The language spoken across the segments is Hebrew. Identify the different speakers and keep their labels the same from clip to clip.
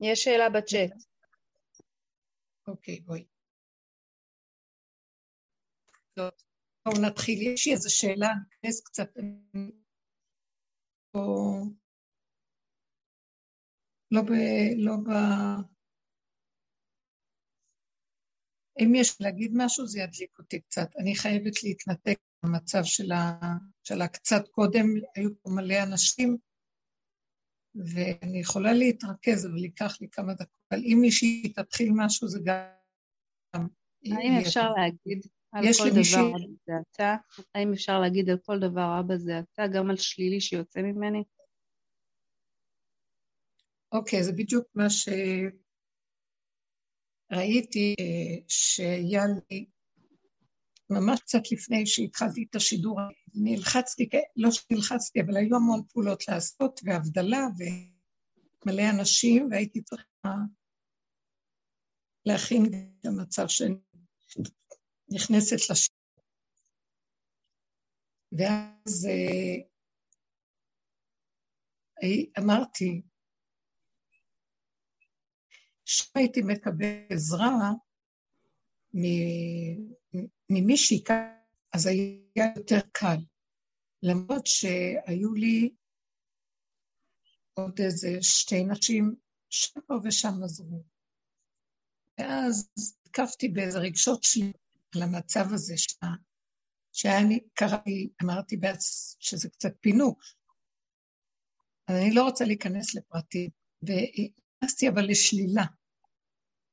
Speaker 1: יש שאלה בצ'אט.
Speaker 2: אוקיי, בואי. בואו נתחיל. יש לי איזו שאלה, ניכנס קצת... או... לא ב... לא ב... אם יש להגיד משהו, זה ידליק אותי קצת. אני חייבת להתנתק מהמצב של, ה... של הקצת קודם, היו פה מלא אנשים, ואני יכולה להתרכז, אבל ייקח לי כמה דקות. אבל אם מישהי תתחיל משהו, זה גם...
Speaker 1: האם אפשר להגיד על כל דבר אבא זה אתה? האם אפשר להגיד על כל דבר אבא זה אתה, גם על שלילי שיוצא ממני?
Speaker 2: אוקיי, זה בדיוק מה שראיתי, אה, שהיה לי, ממש קצת לפני שהתחלתי את השידור, נלחצתי, לא שנלחצתי, אבל היו המון פעולות לעשות, והבדלה, ומלא אנשים, והייתי צריכה להכין את המצב שאני נכנסת לשידור. ואז אה, אמרתי, שהייתי מקבל עזרה ממישהי כאן, אז היה יותר קל. למרות שהיו לי עוד איזה שתי נשים שפה ושם עזרו. ואז התקפתי באיזה רגשות שלי על המצב הזה. שהיה לי, קראתי, אמרתי בעצ... שזה קצת פינוק. אז אני לא רוצה להיכנס לפרטים. ונכנסתי אבל לשלילה.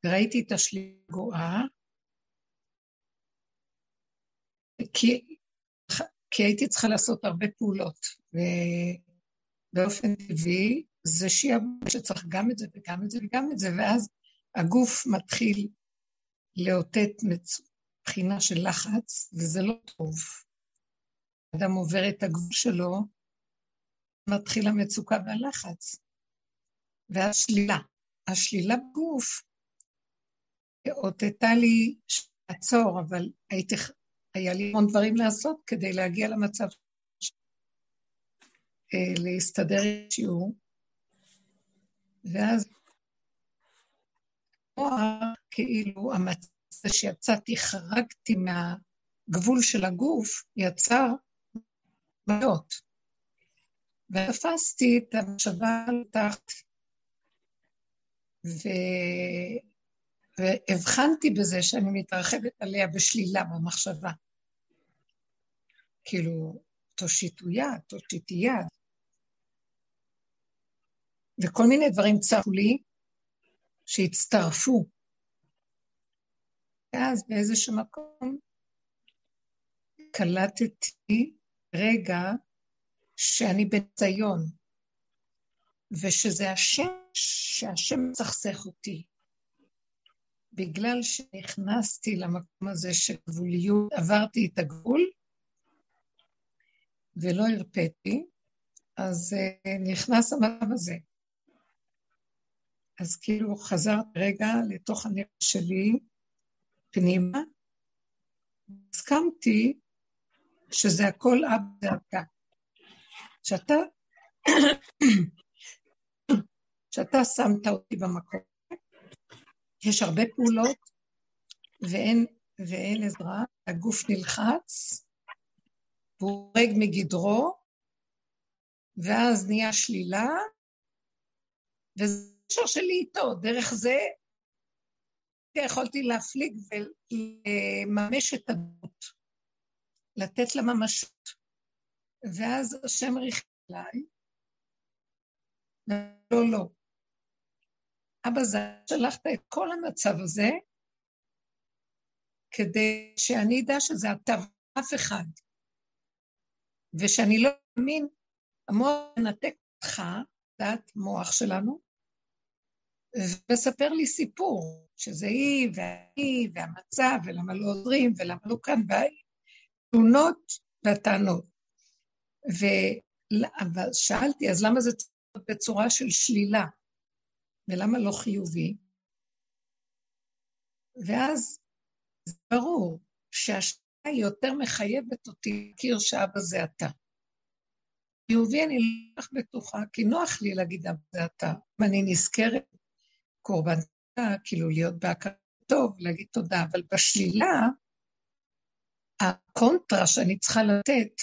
Speaker 2: וראיתי את השלילה גואה, כי, כי הייתי צריכה לעשות הרבה פעולות, ובאופן טבעי זה שיעבוד שצריך גם את זה וגם את זה וגם את זה, ואז הגוף מתחיל לאותת מבחינה של לחץ, וזה לא טוב. אדם עובר את הגוף שלו, מתחיל המצוקה והלחץ. והשלילה. השלילה בגוף אותתה לי לעצור, אבל הייתי, היה לי המון דברים לעשות כדי להגיע למצב אה, להסתדר עם שיעור. ואז כאילו המצב שיצאתי, חרגתי מהגבול של הגוף, יצר בעיות. ותפסתי את המחשבה תחת, ו... והבחנתי בזה שאני מתרחבת עליה בשלילה במחשבה. כאילו, תושיטו יד, תושיטי יד. וכל מיני דברים צפו לי שהצטרפו. ואז באיזשהו מקום קלטתי רגע שאני בציון, ושזה השם, שהשם מסכסך אותי. בגלל שנכנסתי למקום הזה של גבוליות, עברתי את הגבול ולא הרפאתי, אז uh, נכנס המצב הזה. אז כאילו חזרתי רגע לתוך הנפש שלי, פנימה, הסכמתי שזה הכל אב דעתה. שאתה, שאתה שמת אותי במקום. יש הרבה פעולות ואין, ואין עזרה, הגוף נלחץ, רגע מגדרו, ואז נהיה שלילה, וזה קשר שלי איתו, דרך זה יכולתי להפליג ולממש את הדמות, לתת לה ממשות. ואז השם ריחם עליי, לא, לא. אבא זה שלחת את כל המצב הזה כדי שאני אדע שזה אתה ואף אחד. ושאני לא אאמין, המוח מנתק אותך, דעת מוח שלנו, ומספר לי סיפור, שזה היא והיא והמצב, ולמה לא עוזרים, ולמה לא כאן, והתלונות והטענות. ו... אבל שאלתי, אז למה זה צריך להיות בצורה של שלילה? ולמה לא חיובי? ואז זה ברור שהשאלה יותר מחייבת אותי להכיר שאבא זה אתה. חיובי אני לא כך בטוחה, כי נוח לי להגיד אבא זה אתה. אם אני נזכרת קורבן, כאילו להיות בהכרה טוב, להגיד תודה, אבל בשלילה, הקונטרה שאני צריכה לתת,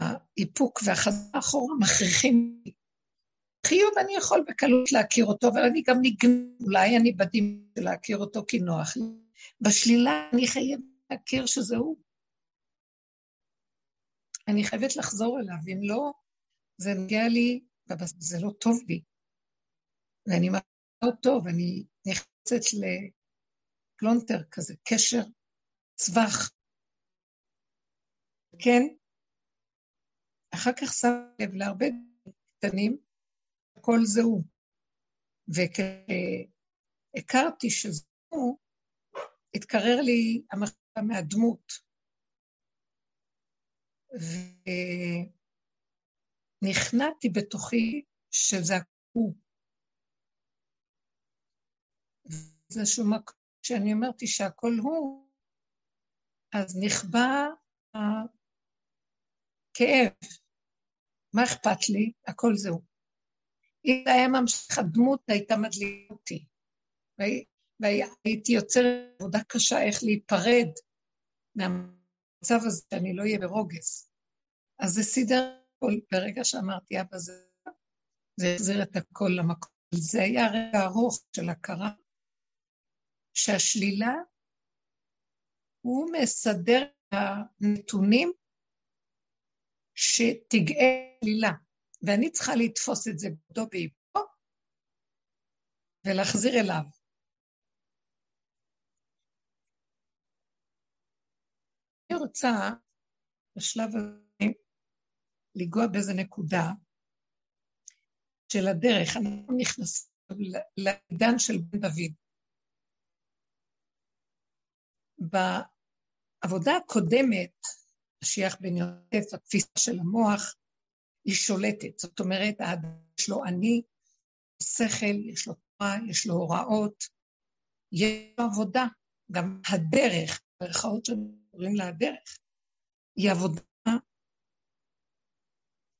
Speaker 2: האיפוק והחזרה אחורה מכריחים. חיוב אני יכול בקלות להכיר אותו, אבל אני גם נגנב, אולי אני בדין להכיר אותו כי נוח לי. בשלילה אני חייבת להכיר שזה הוא. אני חייבת לחזור אליו, אם לא, זה נוגע לי, זה לא טוב לי. ואני מראה אותו, ואני נכנסת לפלונטר כזה, קשר צווח. כן, אחר כך שם לב להרבה קטנים, הכל זה הוא. וכשהכרתי שזה הוא, התקרר לי המחשבה מהדמות. ונכנעתי בתוכי שזה הוא. זה איזשהו מקום שאני אמרתי שהכל הוא, אז נכבה הכאב. מה אכפת לי? הכל זהו. אם היה ממשיך, הדמות הייתה מדליקה אותי. והייתי יוצרת עבודה קשה איך להיפרד מהמצב הזה, שאני לא אהיה ברוגז. אז זה סידר הכל. ברגע שאמרתי, אבא, זה, זה החזיר את הכל למקום. זה היה רגע ארוך של הכרה, שהשלילה, הוא מסדר את הנתונים שתגאה שלילה, ואני צריכה לתפוס את זה באיפו ולהחזיר אליו. רוצה בשלב הזה לנגוע באיזה נקודה של הדרך. אנחנו נכנסים לעידן של בן דוד. בעבודה הקודמת, משיח בן יוסף, התפיסה של המוח, היא שולטת. זאת אומרת, יש לו אני, שכל, יש לו תורה, יש לו הוראות, יש לו עבודה. גם הדרך, ברכאות שקוראים לה הדרך, היא עבודה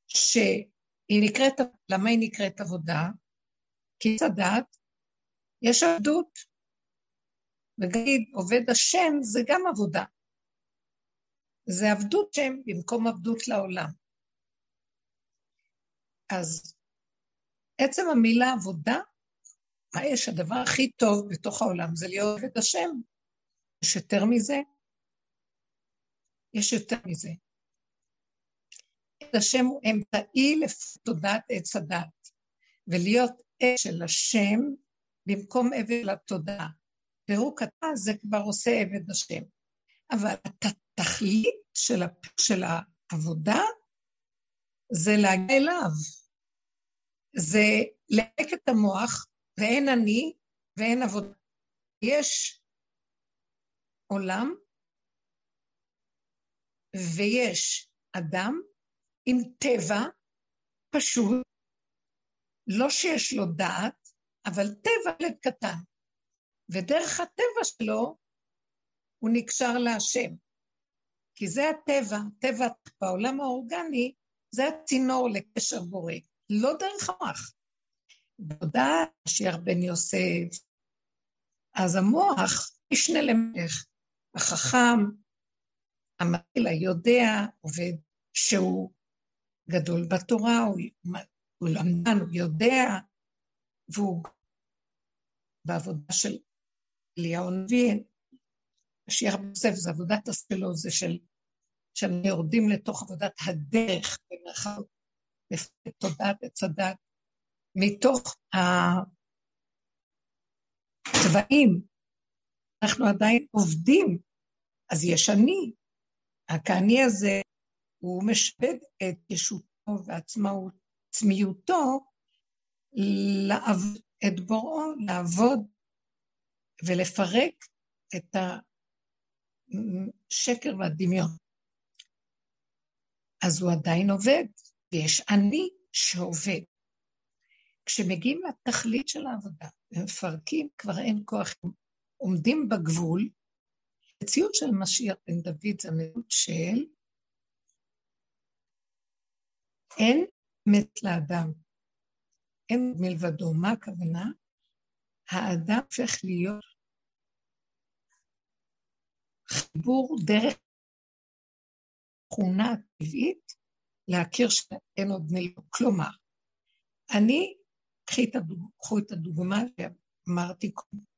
Speaker 2: שהיא נקראת, למה היא נקראת עבודה? כי צדת, יש עבדות. נגיד, עובד השם זה גם עבודה. זה עבדות שם במקום עבדות לעולם. אז עצם המילה עבודה, מה יש? הדבר הכי טוב בתוך העולם זה להיות עובד השם. יש יותר מזה? יש יותר מזה. עבד השם הוא אמצעי לתודעת עץ הדת, ולהיות עץ של השם במקום עבד לתודעה. פירוק אתה זה כבר עושה עבד השם. אבל התכלית של, של העבודה זה להגיע אליו. זה להק את המוח, ואין אני ואין עבודה. יש עולם ויש אדם עם טבע פשוט, לא שיש לו דעת, אבל טבע לב קטן. ודרך הטבע שלו הוא נקשר להשם. כי זה הטבע, טבע בעולם האורגני, זה הצינור לקשר בורא, לא דרך המוח. תודה, משיח בן יוסף. אז המוח, משנה למלך, החכם, המעיל היודע, עובד שהוא גדול בתורה, הוא, הוא למדן, הוא יודע, והוא בעבודה של אליהו הנביא, משיח בן יוסף זה עבודת הספלו, זה של שהם יורדים לתוך עבודת הדרך, במרחב, בתודעת עץ הדת, מתוך הצבעים, אנחנו עדיין עובדים, אז יש אני. הכאני הזה, הוא משבד את ישותו ועצמאות, עצמיותו, לעבוד את בוראו, לעבוד ולפרק את השקר והדמיון. אז הוא עדיין עובד, ויש אני שעובד. כשמגיעים לתכלית של העבודה ומפרקים, כבר אין כוח, עומדים בגבול. המציאות של משיח בן דוד זה המציאות של אין מת לאדם, אין מלבדו. מה הכוונה? האדם הופך להיות חיבור דרך תכונה טבעית להכיר שאין עוד מילים. כלומר, אני, קחו את הדוגמה שאמרתי קודם.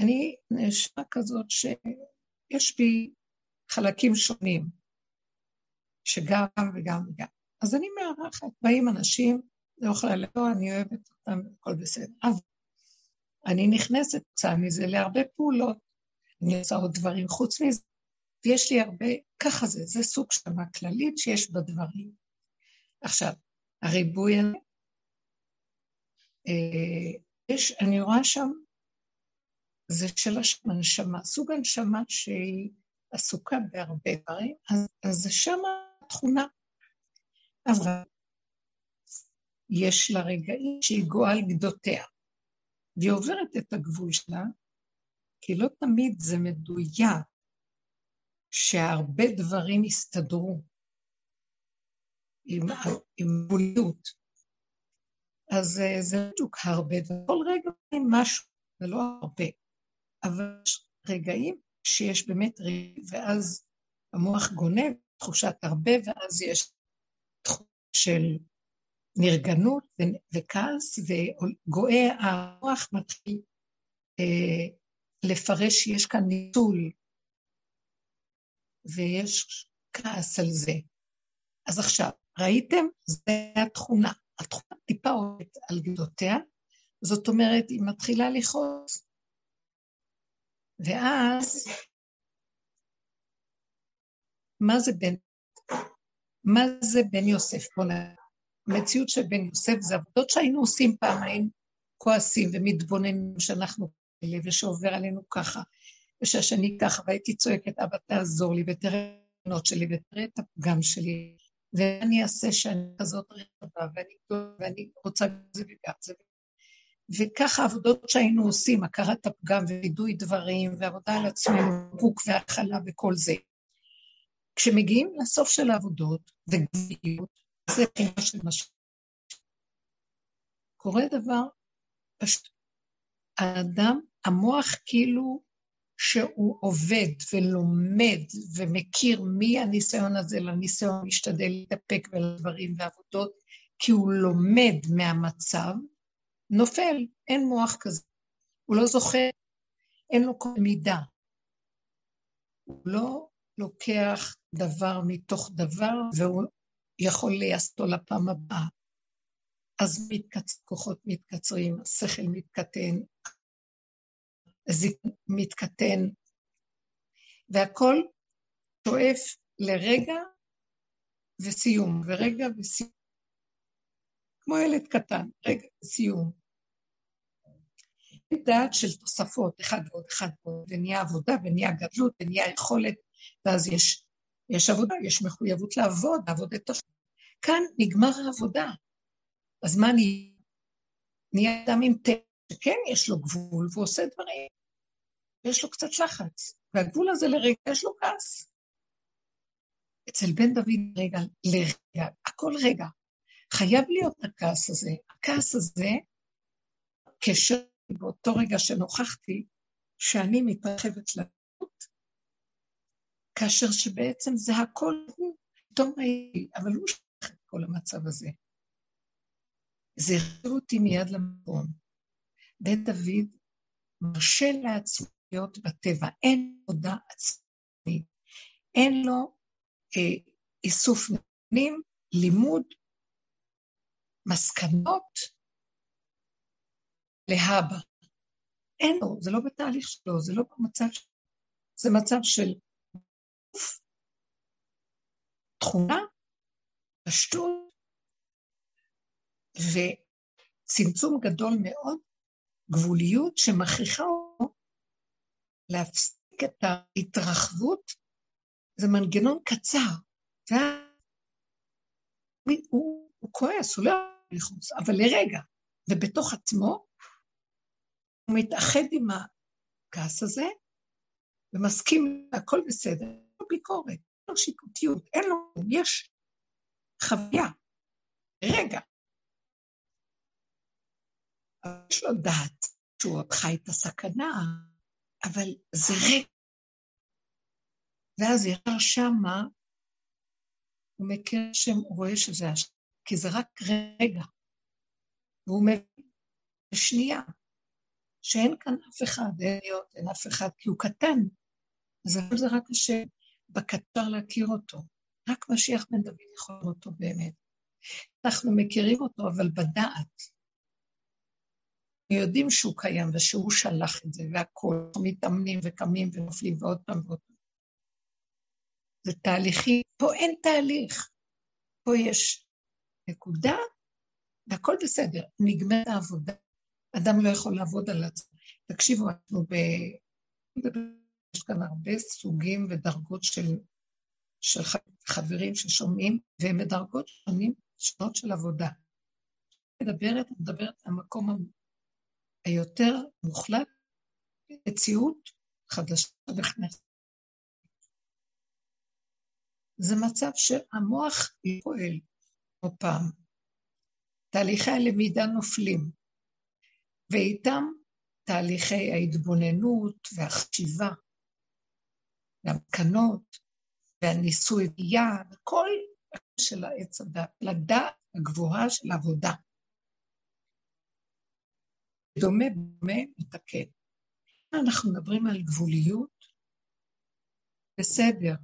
Speaker 2: אני נשמע כזאת שיש בי חלקים שונים, שגם וגם וגם. אז אני מארחת, באים אנשים, לא יכולה לא, אני אוהבת אותם, הכל בסדר. אבל אני נכנסת קצת מזה להרבה פעולות. אני עושה עוד דברים חוץ מזה, ויש לי הרבה, ככה זה, זה סוג שמה כללית שיש בדברים. עכשיו, הריבוי הזה, אה, יש, אני רואה שם, זה של הנשמה, סוג הנשמה שהיא עסוקה בהרבה דברים, אז, זה שם התכונה. אבל יש לה רגעים שהיא גואה על גדותיה, והיא עוברת את הגבול שלה, כי לא תמיד זה מדויק שהרבה דברים יסתדרו עם, עם. אז אה, זה בדיוק הרבה, וכל רגע משהו, זה לא הרבה. אבל יש רגעים שיש באמת רגעים, ואז המוח גונב תחושת הרבה, ואז יש תחושה של נרגנות וכעס, וגואה המוח מתחיל אה, לפרש שיש כאן ניצול, ויש כעס על זה. אז עכשיו, ראיתם? זה התכונה. התכונה טיפה עובדת על גדותיה, זאת אומרת, היא מתחילה לכעוס. ואז, מה זה בן, מה זה בן יוסף? המציאות של בן יוסף זה עבודות שהיינו עושים פעם, היינו כועסים ומתבוננים שאנחנו כאלה ושעובר עלינו ככה, ושהשני ככה, והייתי צועקת, אבא תעזור לי ותראה את הבנות שלי ותראה את הפגם שלי, ואני אעשה שאני כזאת רחבה, ואני, ואני רוצה גם זה וגם זה. וככה עבודות שהיינו עושים, הכרת הפגם ווידוי דברים, ועבודה על עצמנו, פוק והכלה וכל זה. כשמגיעים לסוף של העבודות, וגביות, זה בחינה של משהו. קורה דבר פשוט. האדם, המוח כאילו שהוא עובד ולומד ומכיר מהניסיון הזה לניסיון, משתדל להתאפק ולדברים ועבודות, כי הוא לומד מהמצב, נופל, אין מוח כזה. הוא לא זוכר, אין לו כל מידה. הוא לא לוקח דבר מתוך דבר, והוא יכול לייסטו לפעם הבאה. אז מתקצ... כוחות מתקצרים, השכל מתקטן, הזיק מתקטן, והכל שואף לרגע וסיום, ורגע וסיום. כמו ילד קטן, רגע וסיום. דעת של תוספות, אחד ועוד אחד ועוד, ונהיה עבודה, ונהיה גדלות, ונהיה יכולת, ואז יש, יש עבודה, יש מחויבות לעבוד, לעבוד את השם. כאן נגמר העבודה. אז מה נהיה? נהיה אדם עם טבע, שכן יש לו גבול, והוא עושה דברים, ויש לו קצת לחץ, והגבול הזה לרגע יש לו כעס. אצל בן דוד רגע, לרגע, הכל רגע. חייב להיות הכעס הזה. הכעס הזה, קשר באותו רגע שנוכחתי, שאני מתרחבת לדמות, כאשר שבעצם זה הכל הוא, פתאום ראיתי, אבל הוא שכח את כל המצב הזה. זה החזיר אותי מיד למקום. בן דוד מרשה לעצמו להיות בטבע, אין עבודה עצמית, אין לו אה, איסוף נתונים, לימוד, מסקנות להבא. אין לו, זה לא בתהליך שלו, זה לא במצב שלו, זה מצב של תכונה, פשטות, וצמצום גדול מאוד, גבוליות שמכריחה אותו להפסיק את ההתרחבות, זה מנגנון קצר. הוא, הוא כועס, הוא לא יכול לכעוס, אבל לרגע, ובתוך עצמו, הוא מתאחד עם הכעס הזה, ומסכים, הכל בסדר, אין לו ביקורת, אין לו שיפוטיות, אין לו, יש חוויה, רגע. יש לו דעת שהוא עוד חי את הסכנה, אבל זה ריק. ואז ישר שמה, הוא מכיר שם, הוא רואה שזה השם, כי זה רק רגע. והוא מבין בשנייה, שאין כאן אף אחד, אין להיות, אין אף אחד, כי הוא קטן. אז הכל זה רק השם, בקטר להכיר אותו. רק משיח בן דוד יכול לראות אותו באמת. אנחנו מכירים אותו, אבל בדעת. יודעים שהוא קיים ושהוא שלח את זה, והכול, מתאמנים וקמים ונופלים ועוד פעם ועוד פעם. זה תהליכי, פה אין תהליך. פה יש נקודה, והכל בסדר, נגמרת העבודה. אדם לא יכול לעבוד על עצמו. תקשיבו, אנחנו ב... יש כאן הרבה סוגים ודרגות של, של חברים ששומעים, והם בדרגות שונים, שונות של עבודה. מדברת, מדברת על המקום היותר מוחלט, מציאות חדשה נכנסת. זה מצב שהמוח פועל, כמו פעם. תהליכי הלמידה נופלים, ואיתם תהליכי ההתבוננות והחשיבה, והמקנות, והניסוי יד, כל של העץ הדת, לדעת הגבוהה של עבודה. דומה דומה מתקן. אנחנו מדברים על גבוליות, בסדר,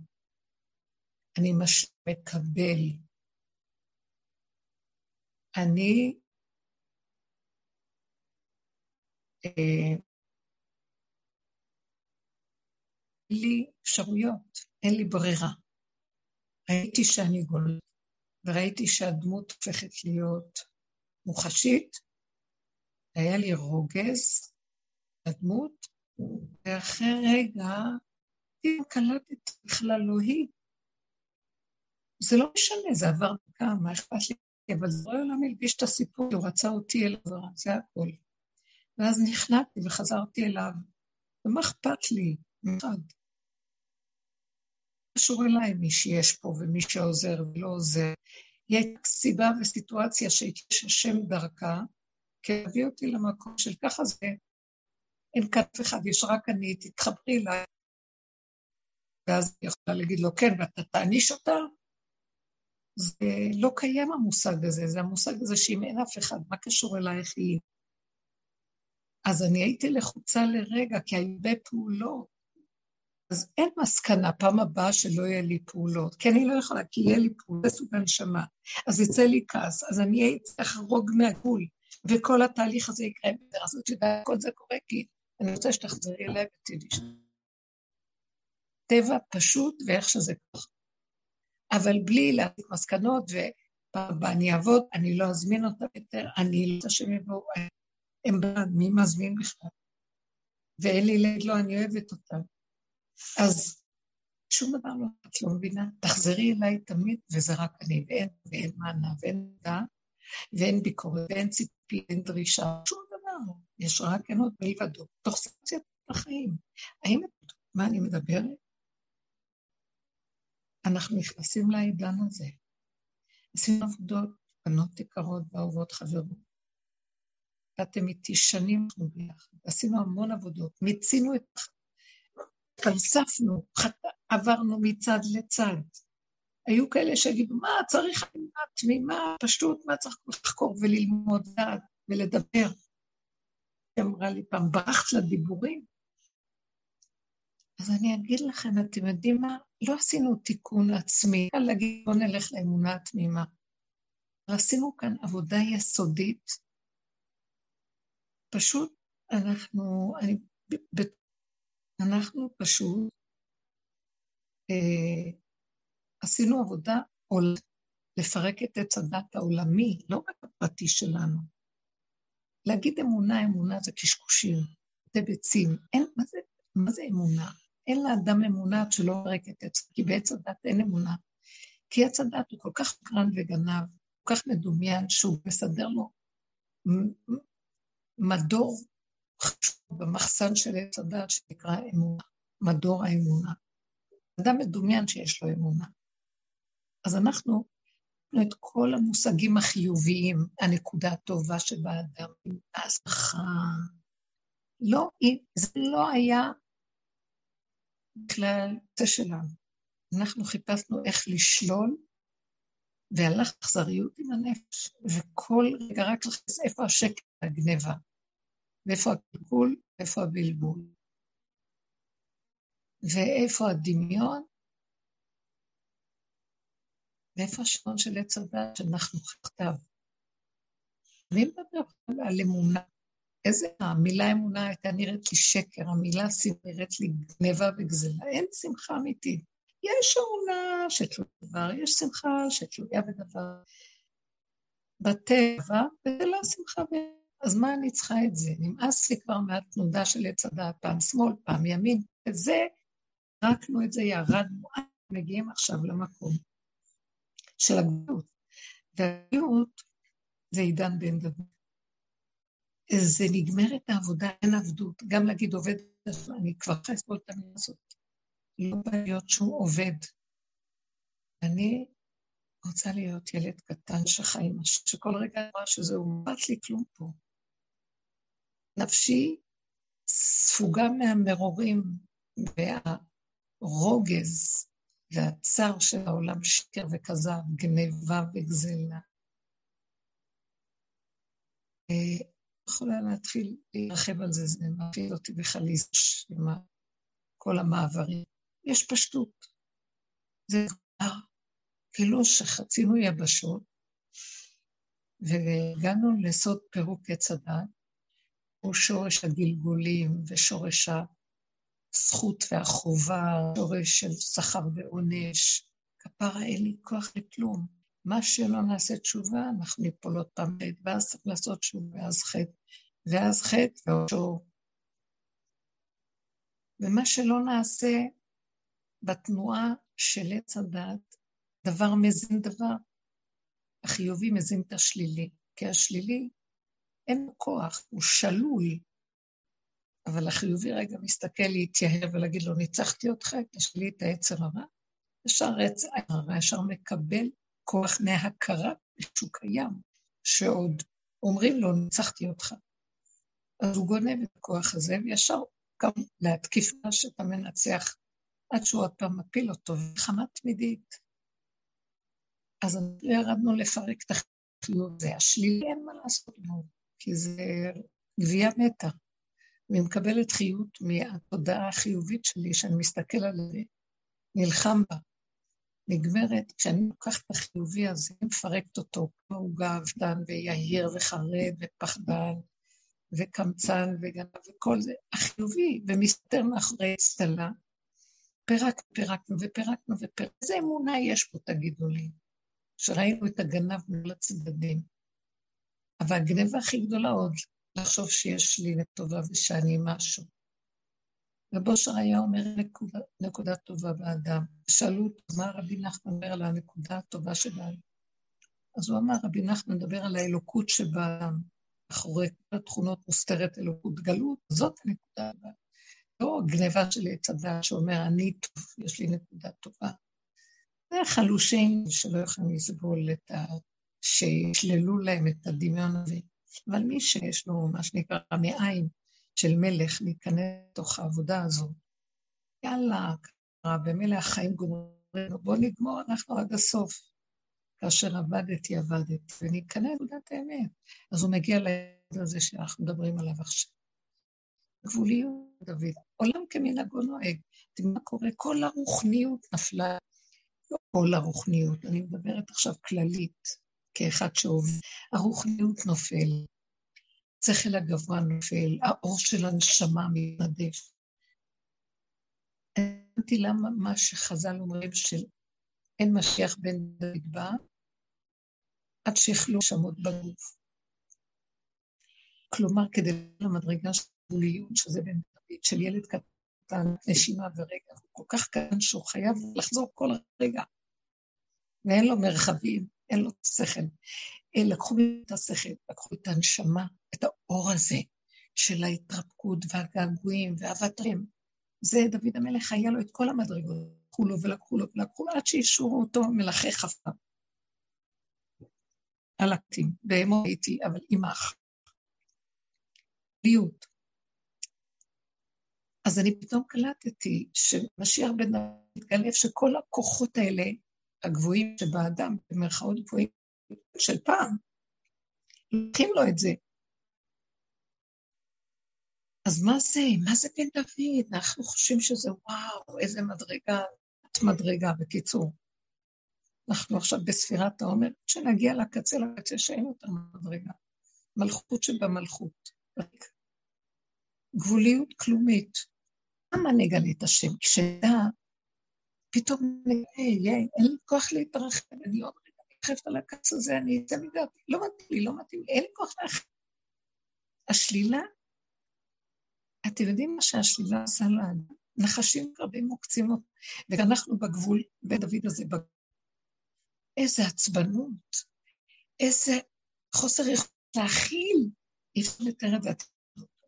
Speaker 2: אני מש... מקבל. אני לי אפשרויות, אין לי ברירה. ראיתי שאני גולת, וראיתי שהדמות הופכת להיות מוחשית, היה לי רוגז לדמות, ואחרי רגע פתאום קלטתי בכלל לא היא. זה לא משנה, זה עבר דקה, מה אכפת לי? אבל זה לא עולם הלביש את הסיפור, הוא רצה אותי אל עברה, זה הכול. ואז נכנעתי וחזרתי אליו, ומה אכפת לי? אחד. קשור אליי מי שיש פה ומי שעוזר ולא עוזר. הייתה סיבה וסיטואציה שיש השם דרכה, כי הביא אותי למקום של ככה זה, אין כאן אף אחד, יש רק אני, תתחברי אליי. ואז היא יכולה להגיד לו, כן, ואתה תעניש אותה? זה לא קיים המושג הזה, זה המושג הזה שאם אין אף אחד, מה קשור אלייך היא? אז אני הייתי לחוצה לרגע, כי היו הרבה פעולות. אז אין מסקנה פעם הבאה שלא יהיה לי פעולות, כי אני לא יכולה, כי יהיה לי פעולות בסוג הנשמה. אז יצא לי כעס, אז אני צריך לחרוג מהגבול. וכל התהליך הזה יקרה בדרך הזאת, יודעת, כל זה קורה כי אני רוצה שתחזרי אליי ותדעי ש... טבע פשוט ואיך שזה ככה. אבל בלי להסיק מסקנות, ואני אעבוד, אני לא אזמין אותם יותר, אני לא רוצה שהם יבואו, הם בעד, מי מזמין בכלל? ואין לי ליד, לא, אני אוהבת אותם. אז שום דבר לא, את לא מבינה, תחזרי אליי תמיד, וזה רק אני, ואין, ואין מענה, ואין דעה, ואין ביקורת, ואין ציפי, ואין דרישה, שום דבר. יש רק אין עוד מלבדו, תוך סיטואציית החיים. האם, מה אני מדברת? אנחנו נכנסים לעידן הזה. עשינו עבודות, בנות יקרות ואהובות חברות. ואתם איתי שנים ביחד. עשינו המון עבודות, מיצינו את... פלספנו, עברנו מצד לצד. היו כאלה שיגידו, מה, צריך אמונה תמימה, פשוט, מה צריך לחקור וללמוד דעת ולדבר? היא אמרה לי פעם, ברחת לדיבורים? אז אני אגיד לכם, אתם יודעים מה? לא עשינו תיקון עצמי, קל להגיד, בוא נלך לאמונה התמימה. עשינו כאן עבודה יסודית. פשוט אנחנו, אני, ב, אנחנו פשוט אה, עשינו עבודה עול, לפרק את עץ הדת העולמי, לא רק הפרטי שלנו. להגיד אמונה, אמונה זה קשקושים, זה ביצים. אין, מה זה, מה זה אמונה? אין לאדם אמונה עד שלא פרק את עץ, כי בעץ הדת אין אמונה. כי עץ הדת הוא כל כך קרן וגנב, כל כך מדומיין, שהוא מסדר לו מדור חשוב במחסן של עץ הדת שנקרא אמונה, מדור האמונה. אדם מדומיין שיש לו אמונה. אז אנחנו את כל המושגים החיוביים, הנקודה הטובה שבאדם, ההצלחה. לא, זה לא היה בכלל זה שלנו. אנחנו חיפשנו איך לשלול, והלך אכזריות עם הנפש, וכל רגע רק לחפש איפה השקט והגניבה, ואיפה הקלקול, ואיפה הבלבול, ואיפה הדמיון, ואיפה השעון של עץ הדת שאנחנו תחתיו? מי מדבר על אמונה? איזה, המילה אמונה הייתה נראית לי שקר, המילה נראית לי גניבה וגזלה, אין שמחה אמיתית. יש אמונה שתלויה יש שמחה שתלויה בדבר. בטבע, וזה לא שמחה ב... אז מה אני צריכה את זה? נמאס לי כבר מהתנודה של עץ הדעת, פעם שמאל, פעם ימין. את זה, רקנו את זה, ירדנו, מגיעים עכשיו למקום של הגלות. והגלות זה עידן בן דוד. זה נגמרת העבודה, אין עבדות. גם להגיד עובד, אני כבר צריכה לסבול את המילה הזאת. לא בא להיות שום עובד. אני רוצה להיות ילד קטן שחי משהו, שכל רגע אמרה שזהו, אכפת לי כלום פה. נפשי ספוגה מהמרורים והרוגז והצער של העולם, שקר וכזב, גניבה וגזלה. אה, יכולה להתחיל להרחב על זה, זה מפעיל אותי בכלל עם כל המעברים. יש פשטות. זה כבר כאילו שחצינו יבשות, והגענו לסוד פירוק עץ הדת, הוא שורש הגלגולים ושורש הזכות והחובה, שורש של שכר ועונש. כפרה אין לי כוח לכלום. מה שלא נעשה תשובה, אנחנו ניפול עוד פעם חטא, ואז צריך לעשות תשובה, ואז חטא, ואז חטא שור. ומה שלא נעשה בתנועה של עץ הדת, דבר מזין דבר. החיובי מזין את השלילי, כי השלילי אין כוח, הוא שלול. אבל החיובי רגע מסתכל להתייהר ולהגיד לו, ניצחתי אותך, יש לי את העצר הרע. ישר העצר הרע, ישר מקבל כוח מהכרה שהוא קיים, שעוד אומרים לו, ניצחתי אותך. אז הוא גונב את הכוח הזה, וישר קם להתקיף מה שאתה מנצח, עד שהוא עוד פעם מפיל אותו, וחמה תמידית. אז ירדנו לפרק את החיוב הזה. השלילי אין מה לעשות בו, כי זה גבייה מתה. אני מקבלת חיות מהתודעה החיובית שלי, שאני מסתכל על זה, נלחם בה. נגמרת, כשאני לוקחת את החיובי הזה, אני מפרקת אותו, כמו הוא גאוותן ויהיר וחרד ופחדן וקמצן וגנב וכל זה, החיובי, ומסתתר מאחורי אצטלה, פירקנו, פירקנו ופרקנו ופרקנו. איזה אמונה יש פה, תגידו לי, שראינו את הגנב מול הצדדים. אבל הגנבה הכי גדולה עוד, לחשוב שיש לי לטובה ושאני משהו. רב אושר היה אומר נקודה, נקודה טובה באדם. שאלו אותו, מה רבי נחמן אומר על הנקודה הטובה שבאדם? אז הוא אמר, רבי נחמן מדבר על האלוקות שבאדם. אחורי כל התכונות מוסתרת אלוקות גלות, זאת הנקודה הבאה. לא גניבה של עץ הדת שאומר, אני טוב, יש לי נקודה טובה. זה חלושים שלא יכולים לסבול את ה... שישללו להם את הדמיון הזה. אבל מי שיש לו מה שנקרא מעין, של מלך להיכנס לתוך העבודה הזאת. יאללה, קרה, במילא החיים גומרים, בואו נגמור אנחנו עד הסוף. כאשר עבדתי, עבדתי, וניכנס לנקודת האמת. אז הוא מגיע ליד הזה שאנחנו מדברים עליו עכשיו. גבוליות, דוד. עולם כמנהגו נוהג. תראי מה קורה? כל הרוחניות נפלה. לא כל הרוחניות, אני מדברת עכשיו כללית, כאחד שעובד. הרוחניות נופל, השכל הגבוה נופל, האור של הנשמה מתנדף. הבנתי למה מה שחז"ל אומרים של אין משיח בן דוד בא, עד שיכלו שמות בגוף. כלומר, כדי למדרגה של גבוליות, שזה דוד, של ילד קטן, נשימה ורגע, הוא כל כך קטן שהוא חייב לחזור כל רגע. ואין לו מרחבים, אין לו שכל. לקחו את השכל, לקחו את הנשמה, את האור הזה של ההתרפקות והגעגועים והאבטרים. זה דוד המלך, היה לו את כל המדרגות, לקחו לו ולקחו לו ולקחו לו, עד שאישרו אותו מלאכי חפה. הקטים, באמור הייתי, אבל עם האח. אז אני פתאום קלטתי שמשיח בן דוד מתגלה שכל הכוחות האלה, הגבוהים שבאדם, במרכאות גבוהים של פעם, לוקחים לו את זה. אז מה זה? מה זה בן דוד? אנחנו חושבים שזה וואו, איזה מדרגה, מדרגה, בקיצור. אנחנו עכשיו בספירת העומר, כשנגיע לקצה, לקצה שאין אותה מדרגה. מלכות שבמלכות. גבוליות כלומית. למה נגלה את השם? כשנדע, פתאום נגלה, אין לי כוח להתרחב, אני עוד רגע מתרחבת על הקץ הזה, אני אצא מדעתי, לא מתאים לי, לא מתאים לי, אין לי כוח להרחיב. השלילה, אתם יודעים מה שהשלילה עושה לאדם? נחשים רבים מוקצים אותו, ואנחנו בגבול, בית דוד הזה, איזה עצבנות, איזה חוסר יכולת להכיל, אי אפשר לתאר את זה,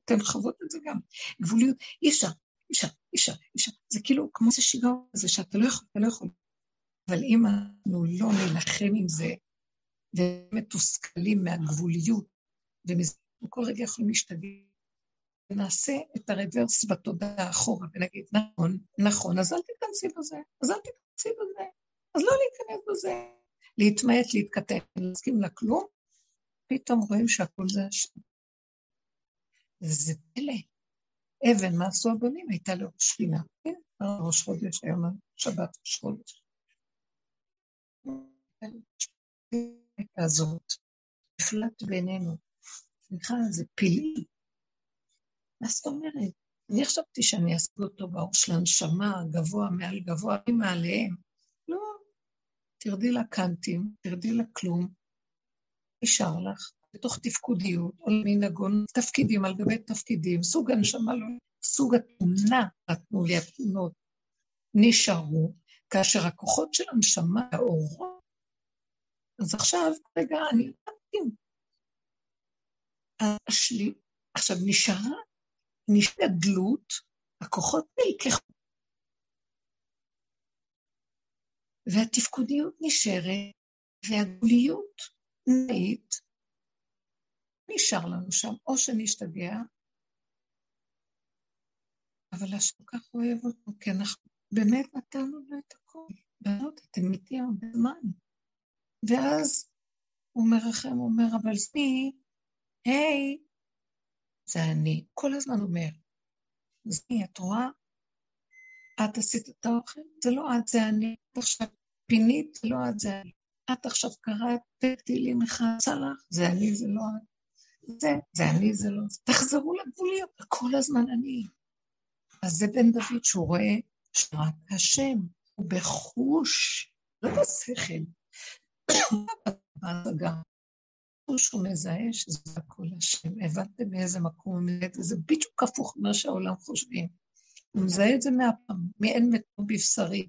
Speaker 2: אתן חוות את זה גם, גבוליות, אי אפשר, אי אפשר, אי אפשר, אי אפשר, זה כאילו כמו איזה שיגעון הזה שאתה לא יכול, אתה לא יכול. אבל אם אנחנו לא נילחם עם זה, ומתוסכלים מהגבוליות, וכל רגע יכולים להשתגע, ונעשה את הרוורס בתודעה אחורה, ונגיד, נכון, נכון, אז אל תיכנסי בזה, אז אל תיכנסי בזה, אז לא להיכנס בזה. להתמעט, להתכתב, להסכים לכלום, פתאום רואים שהכל זה השם. וזה פלא. אבן, מה עשו הבונים? הייתה לו שכינה. כן, ראש חודש, היום שבת ראש חודש. הזאת, נפלט בינינו. סליחה, זה פלאי. מה זאת אומרת? אני חשבתי שאני אעשה אותו באור של הנשמה, גבוה מעל גבוה, אני מעליהם. לא, תרדי לקאנטים, תרדי לכלום, נשאר לך, בתוך תפקודיות, או מנהגון, תפקידים על גבי תפקידים, סוג הנשמה, לא, סוג התמונה, נתנו לי התמונות, נשארו, כאשר הכוחות של הנשמה, האורות, אז עכשיו, רגע, אני יודעת, השלי, עכשיו נשארה, נשארה גדלות, הכוחות נלקחו. והתפקודיות נשארת, והגבוליות נאית, נשאר לנו שם, או שנשתגע, אבל השם כך אוהב אותו, כי אנחנו באמת נתנו לו את הכול. בנות, אתם איתי הרבה זמן. ואז הוא מרחם, הוא אומר, אבל זני, היי, זה אני. כל הזמן אומר, זני, את רואה? את עשית את האוכל? זה לא את, זה אני. עכשיו פינית, לא את זה אני. את עכשיו קראת תהילים אחד צלח, זה אני, זה לא את. זה, זה אני, זה לא זה. תחזרו לגבוליות, כל הזמן אני. אז זה בן דוד שהוא רואה שרק השם, הוא בחוש, לא בשכל, בהשגה. חוש הוא מזהה שזה הכל השם. הבנתם מאיזה מקום הוא זה בדיוק הפוך ממה שהעולם חושבים. הוא מזהה את זה מהפעם, מאין מקום בבשרי.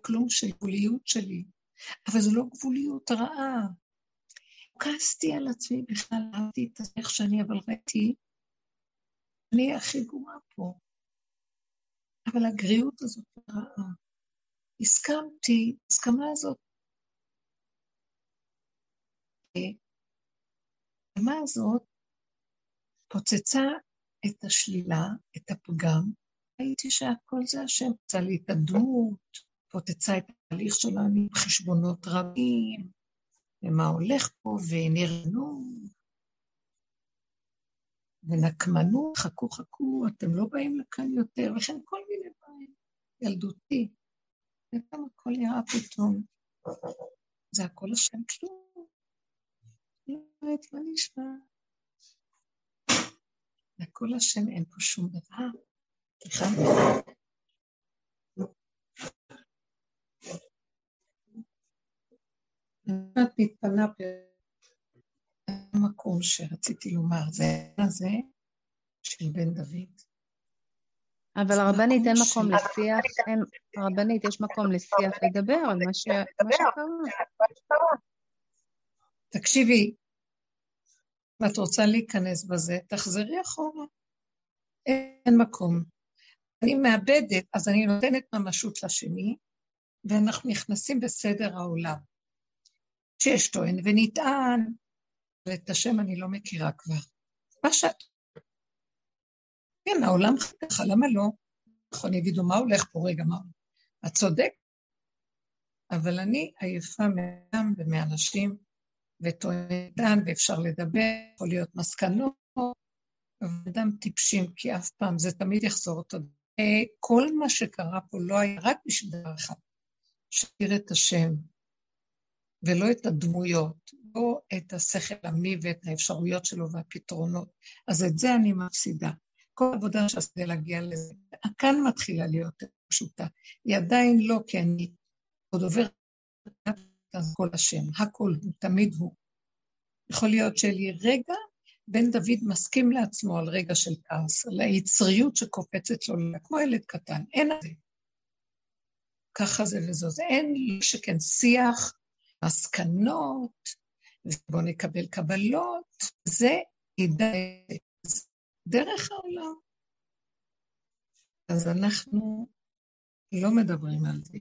Speaker 2: כלום של גבוליות שלי, אבל זו לא גבוליות רעה. כעסתי על עצמי בכלל, אהבתי את איך שאני, אבל ראיתי, אני הכי גרועה פה. אבל הגריעות הזאת רעה. הסכמתי, הסכמה הזאת. ההסכמה הזאת פוצצה את השלילה, את הפגם, ראיתי שהכל זה השם, יצא לי את הדמות, פוצצה את ההליך שלנו עם חשבונות רבים, ומה הולך פה, ונרנו, ונקמנות, חכו חכו, אתם לא באים לכאן יותר, וכן כל מיני דברים, ילדותי. וגם הכל נראה פתאום. זה הכל השם כלום. לא יודעת מה נשמע. הכל השם, אין פה שום דבר. סליחה. את מתפנה במקום שרציתי לומר, זה הזה של בן דוד.
Speaker 1: אבל הרבנית אין מקום לשיח, אין, הרבנית יש מקום לשיח לדבר על מה שקרה.
Speaker 2: תקשיבי, אם את רוצה להיכנס בזה, תחזרי אחורה. אין מקום. אני מאבדת, אז אני נותנת ממשות לשני, ואנחנו נכנסים בסדר העולם. שיש טוען ונטען, אבל את השם אני לא מכירה כבר. מה שאת... כן, העולם ככה, למה לא? נכון, יגידו, מה הולך פה? רגע, מה? את צודק, אבל אני עייפה מאדם ומאנשים, וטוען ואפשר לדבר, יכול להיות מסקנות, אדם טיפשים, כי אף פעם, זה תמיד יחזור אותו. כל מה שקרה פה לא היה רק בשביל דבר אחד, שתראה את השם, ולא את הדמויות, לא את השכל עמי ואת האפשרויות שלו והפתרונות. אז את זה אני מפסידה. כל עבודה שעשיתי להגיע לזה, כאן מתחילה להיות פשוטה. היא עדיין לא, כי אני עוד עוברת אז כל השם, הכל הוא, תמיד הוא. יכול להיות שלי רגע, בן דוד מסכים לעצמו על רגע של כעס, על היצריות שקופצת לו, כמו ילד קטן, אין את זה. ככה זה וזו, זה אין שכן שיח, מסקנות, ובואו נקבל קבלות, זה דרך העולם. אז אנחנו לא מדברים על זה.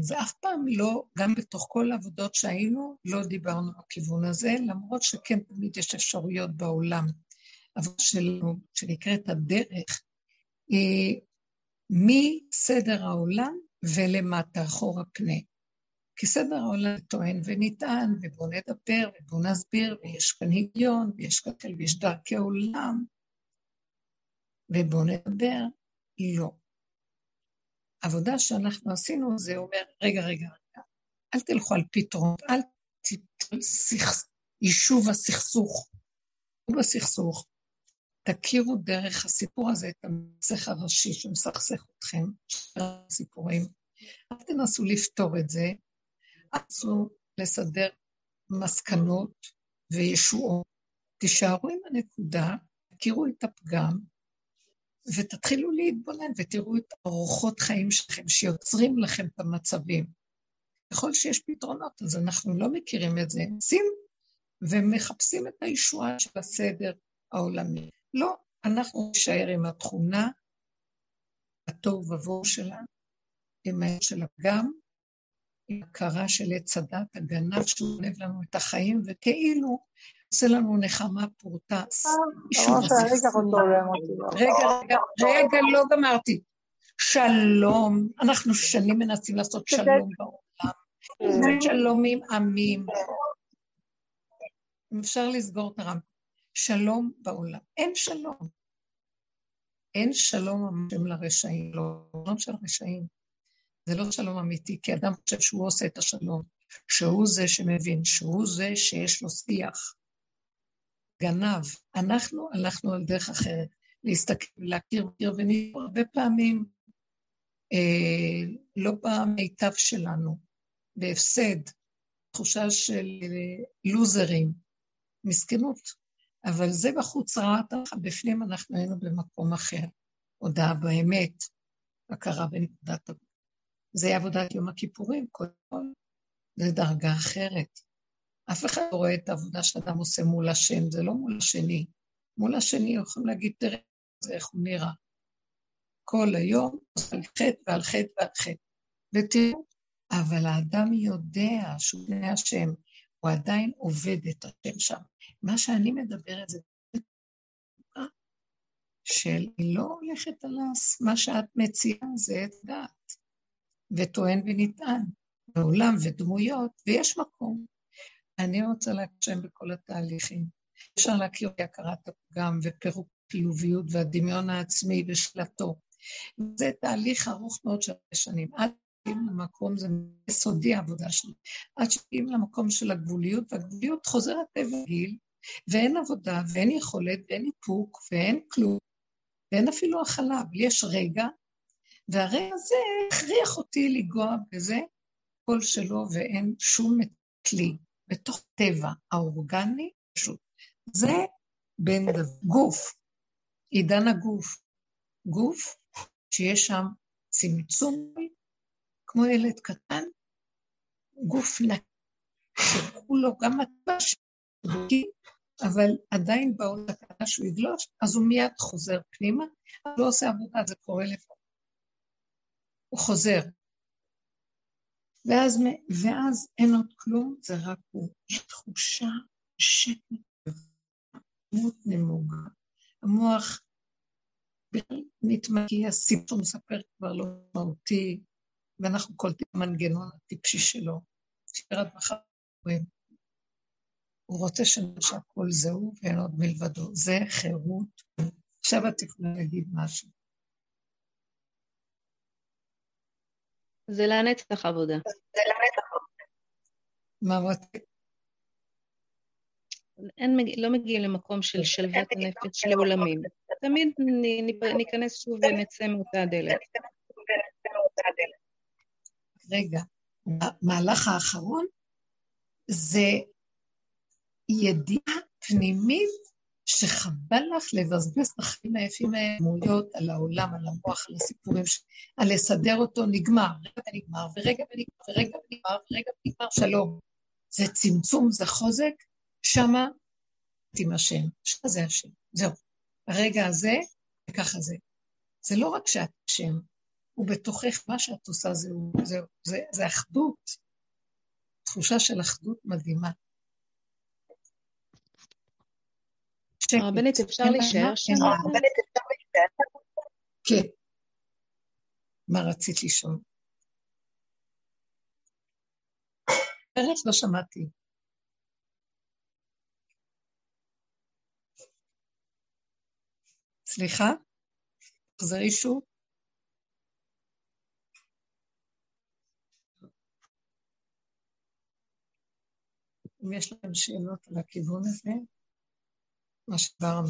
Speaker 2: זה אף פעם לא, גם בתוך כל העבודות שהיינו, לא דיברנו בכיוון הזה, למרות שכן תמיד יש אפשרויות בעולם. אבל שלנו, שנקראת הדרך, היא מסדר העולם ולמטה, אחורה פנה. כי סדר העולם טוען ונטען, ובואו נדבר, ובואו נסביר, ויש כאן היגיון, ויש כאן ויש דרכי עולם, ובואו נדבר. לא. העבודה שאנחנו עשינו זה אומר, רגע, רגע, רגע, אל תלכו על פתרון, אל תתנו יישוב הסכסוך. בסכסוך, תכירו דרך הסיפור הזה את המסך הראשי שמסכסך אתכם, הסיפורים. אל תנסו לפתור את זה, אסור לסדר מסקנות וישועות. תישארו עם הנקודה, תכירו את הפגם, ותתחילו להתבונן ותראו את אורחות חיים שלכם, שיוצרים לכם את המצבים. ככל שיש פתרונות, אז אנחנו לא מכירים את זה, עושים ומחפשים את הישועה של הסדר העולמי. לא, אנחנו נשאר עם התכונה, התוהו ובוהו שלנו, עם העניין של הפגם, הכרה של עץ הדת, הגנב שהוא גונב לנו את החיים, וכאילו עושה לנו נחמה פורטה. רגע, רגע, רגע, לא גמרתי. שלום, אנחנו שנים מנסים לעשות שלום בעולם. כן. שלום עם עמים. אפשר לסגור את הרמפה. שלום בעולם. אין שלום. אין שלום השם לרשעים, לא שלום של רשעים. זה לא שלום אמיתי, כי אדם חושב שהוא עושה את השלום, שהוא זה שמבין, שהוא זה שיש לו שיח. גנב. אנחנו הלכנו על דרך אחרת, להסתכל, להכיר, מכיר ונראה הרבה פעמים אה, לא במיטב שלנו, בהפסד, תחושה של אה, לוזרים, מסכנות. אבל זה בחוץ רעת, בפנים אנחנו היינו במקום אחר. הודעה באמת, הכרה בנקודת. זה עבודת יום הכיפורים, כל פעם. זה דרגה אחרת. אף אחד לא רואה את העבודה שאדם עושה מול השם, זה לא מול השני. מול השני יכולים להגיד, תראה איך הוא נראה. כל היום על חטא ועל חטא ועל חטא. ותראו, אבל האדם יודע שהוא בני השם, הוא עדיין עובד את השם שם. מה שאני מדברת זה של היא לא הולכת על מה שאת מציעה, זה את דעת, וטוען ונטען, בעולם ודמויות, ויש מקום. אני רוצה להקשם בכל התהליכים. אפשר להכיר בהכרת הפגם ופירוק חיוביות והדמיון העצמי ושלטו. זה תהליך ארוך מאוד של שנים. עד שמגיעים למקום, זה יסודי העבודה שלי, עד שמגיעים למקום של הגבוליות, והגבוליות חוזרת טבע גיל, ואין עבודה, ואין יכולת, ואין איפוק, ואין כלום, ואין אפילו הכלה, אבל יש רגע, והרגע הזה הכריח אותי לנגוע בזה, כל שלו, ואין שום כלי. בתוך טבע האורגני, פשוט. זה בין גוף, עידן הגוף. גוף שיש שם צמצום, כמו ילד קטן, גוף נקי, שכולו גם מטבש, אבל עדיין בעול הקטנה שהוא יגלוש, אז הוא מיד חוזר פנימה, לא עושה עבודה, זה קורה לפעמים. הוא חוזר. ואז, ואז אין עוד כלום, זה רק הוא. יש תחושה שקט, דמות נמוגה. המוח נתמקי, הסיפור מספר כבר לא מהותי, ואנחנו קולטים מנגנון הטיפשי שלו. שירת מחר הוא רוצה שהכל זהו ואין עוד מלבדו. זה חירות. עכשיו את יכולה להגיד משהו.
Speaker 1: זה לנצח עבודה. זה לנצח עבודה.
Speaker 2: מה אמרתי?
Speaker 1: אין, לא מגיעים למקום של שלוות הנפש לעולמים. תמיד ניכנס שוב ונצא מאותה הדלת.
Speaker 2: רגע, המהלך האחרון זה ידיעה פנימית שחבל לך לבזבז את החיים היפים מהדמויות על העולם, על המוח, על הסיפורים, על לסדר אותו, נגמר, רגע ונגמר, ורגע ונגמר, ורגע ונגמר, ורגע ונגמר, שלום. זה צמצום, זה חוזק, שמה עם השם, שמה זה השם, זהו. הרגע הזה, וככה זה. זה לא רק שאת השם, הוא בתוכך, מה שאת עושה זהו, זהו, זה, זה אחדות, תחושה של אחדות מדהימה.
Speaker 1: הרבנית, אפשר להישאר שם? הרבנית, אפשר להישאר
Speaker 2: כן. מה רצית לשאול? ערב לא שמעתי. סליחה? תחזרי שוב. אם יש לכם שאלות על הכיוון הזה, מה שדיברנו.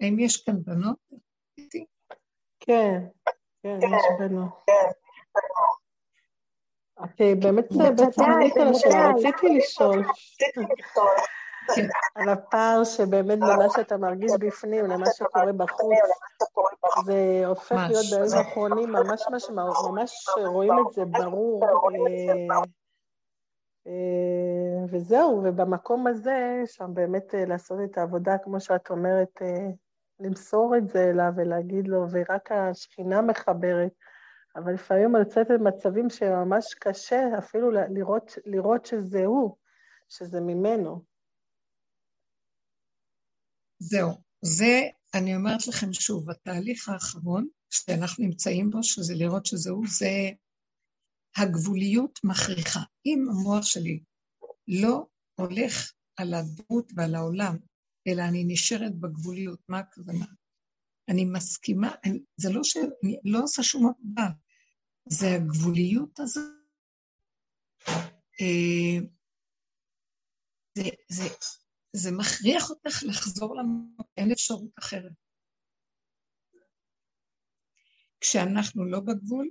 Speaker 2: האם יש כאן בנות?
Speaker 3: כן, כן, יש בנות. את אה, באמת בעצם ענית על השאלה, רציתי לשאול. כן. על הפער שבאמת במה שאתה מרגיש בפנים למה שקורה בחוץ. זה הופך להיות בימים האחרונים ממש ממש רואים את זה ברור. אה, וזהו, ובמקום הזה, שם באמת אה, לעשות את העבודה, כמו שאת אומרת, אה, למסור את זה אליו ולהגיד לו, ורק השכינה מחברת. אבל לפעמים לצאת למצבים שממש קשה אפילו לראות, לראות שזה הוא, שזה ממנו.
Speaker 2: זהו, זה, אני אומרת לכם שוב, התהליך האחרון שאנחנו נמצאים בו, שזה לראות שזה הוא, זה הגבוליות מכריחה. אם המוח שלי לא הולך על הדמות ועל העולם, אלא אני נשארת בגבוליות, מה הכוונה? אני מסכימה, אני, זה לא שאני לא עושה שום עבודה, זה הגבוליות הזאת. אה, זה, זה, זה מכריח אותך לחזור למקום, אין אפשרות אחרת. כשאנחנו לא בגבול,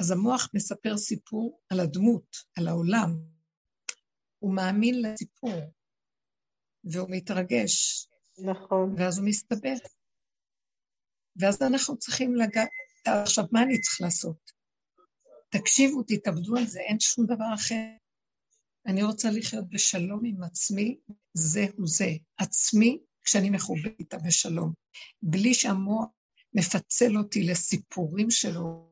Speaker 2: אז המוח מספר סיפור על הדמות, על העולם. הוא מאמין לסיפור, והוא מתרגש.
Speaker 3: נכון.
Speaker 2: ואז הוא מסתבך. ואז אנחנו צריכים לגעת, עכשיו, מה אני צריך לעשות? תקשיבו, תתאבדו על זה, אין שום דבר אחר. אני רוצה לחיות בשלום עם עצמי, זהו זה. עצמי, כשאני מחוברת איתה בשלום. בלי שהמוח מפצל אותי לסיפורים שלו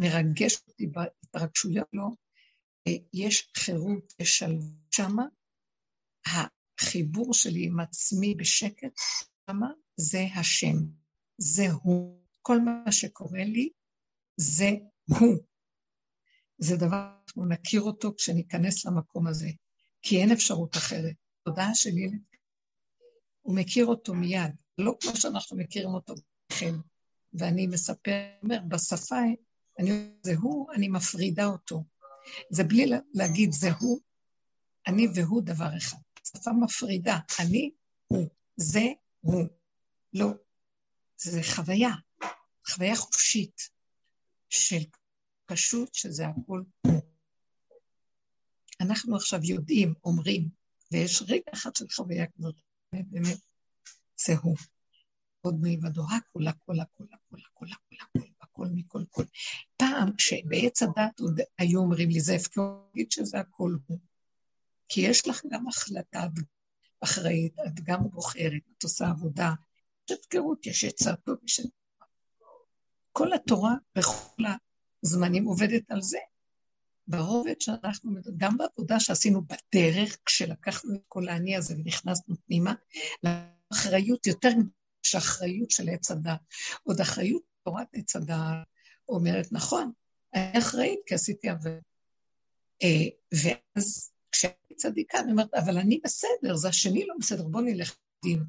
Speaker 2: ומרגש אותי בהתרגשויות אה, יש חירות, יש שלווה שמה. החיבור שלי עם עצמי בשקט שמה זה השם, זה הוא. כל מה שקורה לי זה הוא. זה דבר, אנחנו נכיר אותו כשניכנס למקום הזה, כי אין אפשרות אחרת. תודעה של ילד, הוא מכיר אותו מיד, לא כמו שאנחנו מכירים אותו לכם. ואני מספר, אומר, בשפה, אני, זה הוא, אני מפרידה אותו. זה בלי להגיד זה הוא, אני והוא דבר אחד. שפה מפרידה, אני הוא, זה הוא. לא, זה חוויה, חוויה חופשית של פשוט שזה הכול. אנחנו עכשיו יודעים, אומרים, ויש רגע אחד של חוויה כזאת, באמת, זה הוא. עוד מלבדו, הכל, הכל, הכל, הכל, הכל, הכל, הכל, הכל מכל כל. פעם, כשבעץ הדת עוד היו אומרים לי, זה הפקרות שזה הכל הוא. כי יש לך גם החלטה אחראית, את גם בוחרת, את עושה עבודה. יש הפקרות, יש עצה טוב, יש... כל התורה וכולה זמנים עובדת על זה. ברובד שאנחנו, גם בעבודה שעשינו בדרך, כשלקחנו את כל האני הזה ונכנסנו פנימה, לאחריות יותר גדולה, שאחריות של עץ הדת. עוד אחריות תורת עץ הדת אומרת, נכון, אני אחראית כי עשיתי עבודה. אה, ואז כשהייתי צדיקה, אני אומרת, אבל אני בסדר, זה השני לא בסדר, בוא נלך לדין.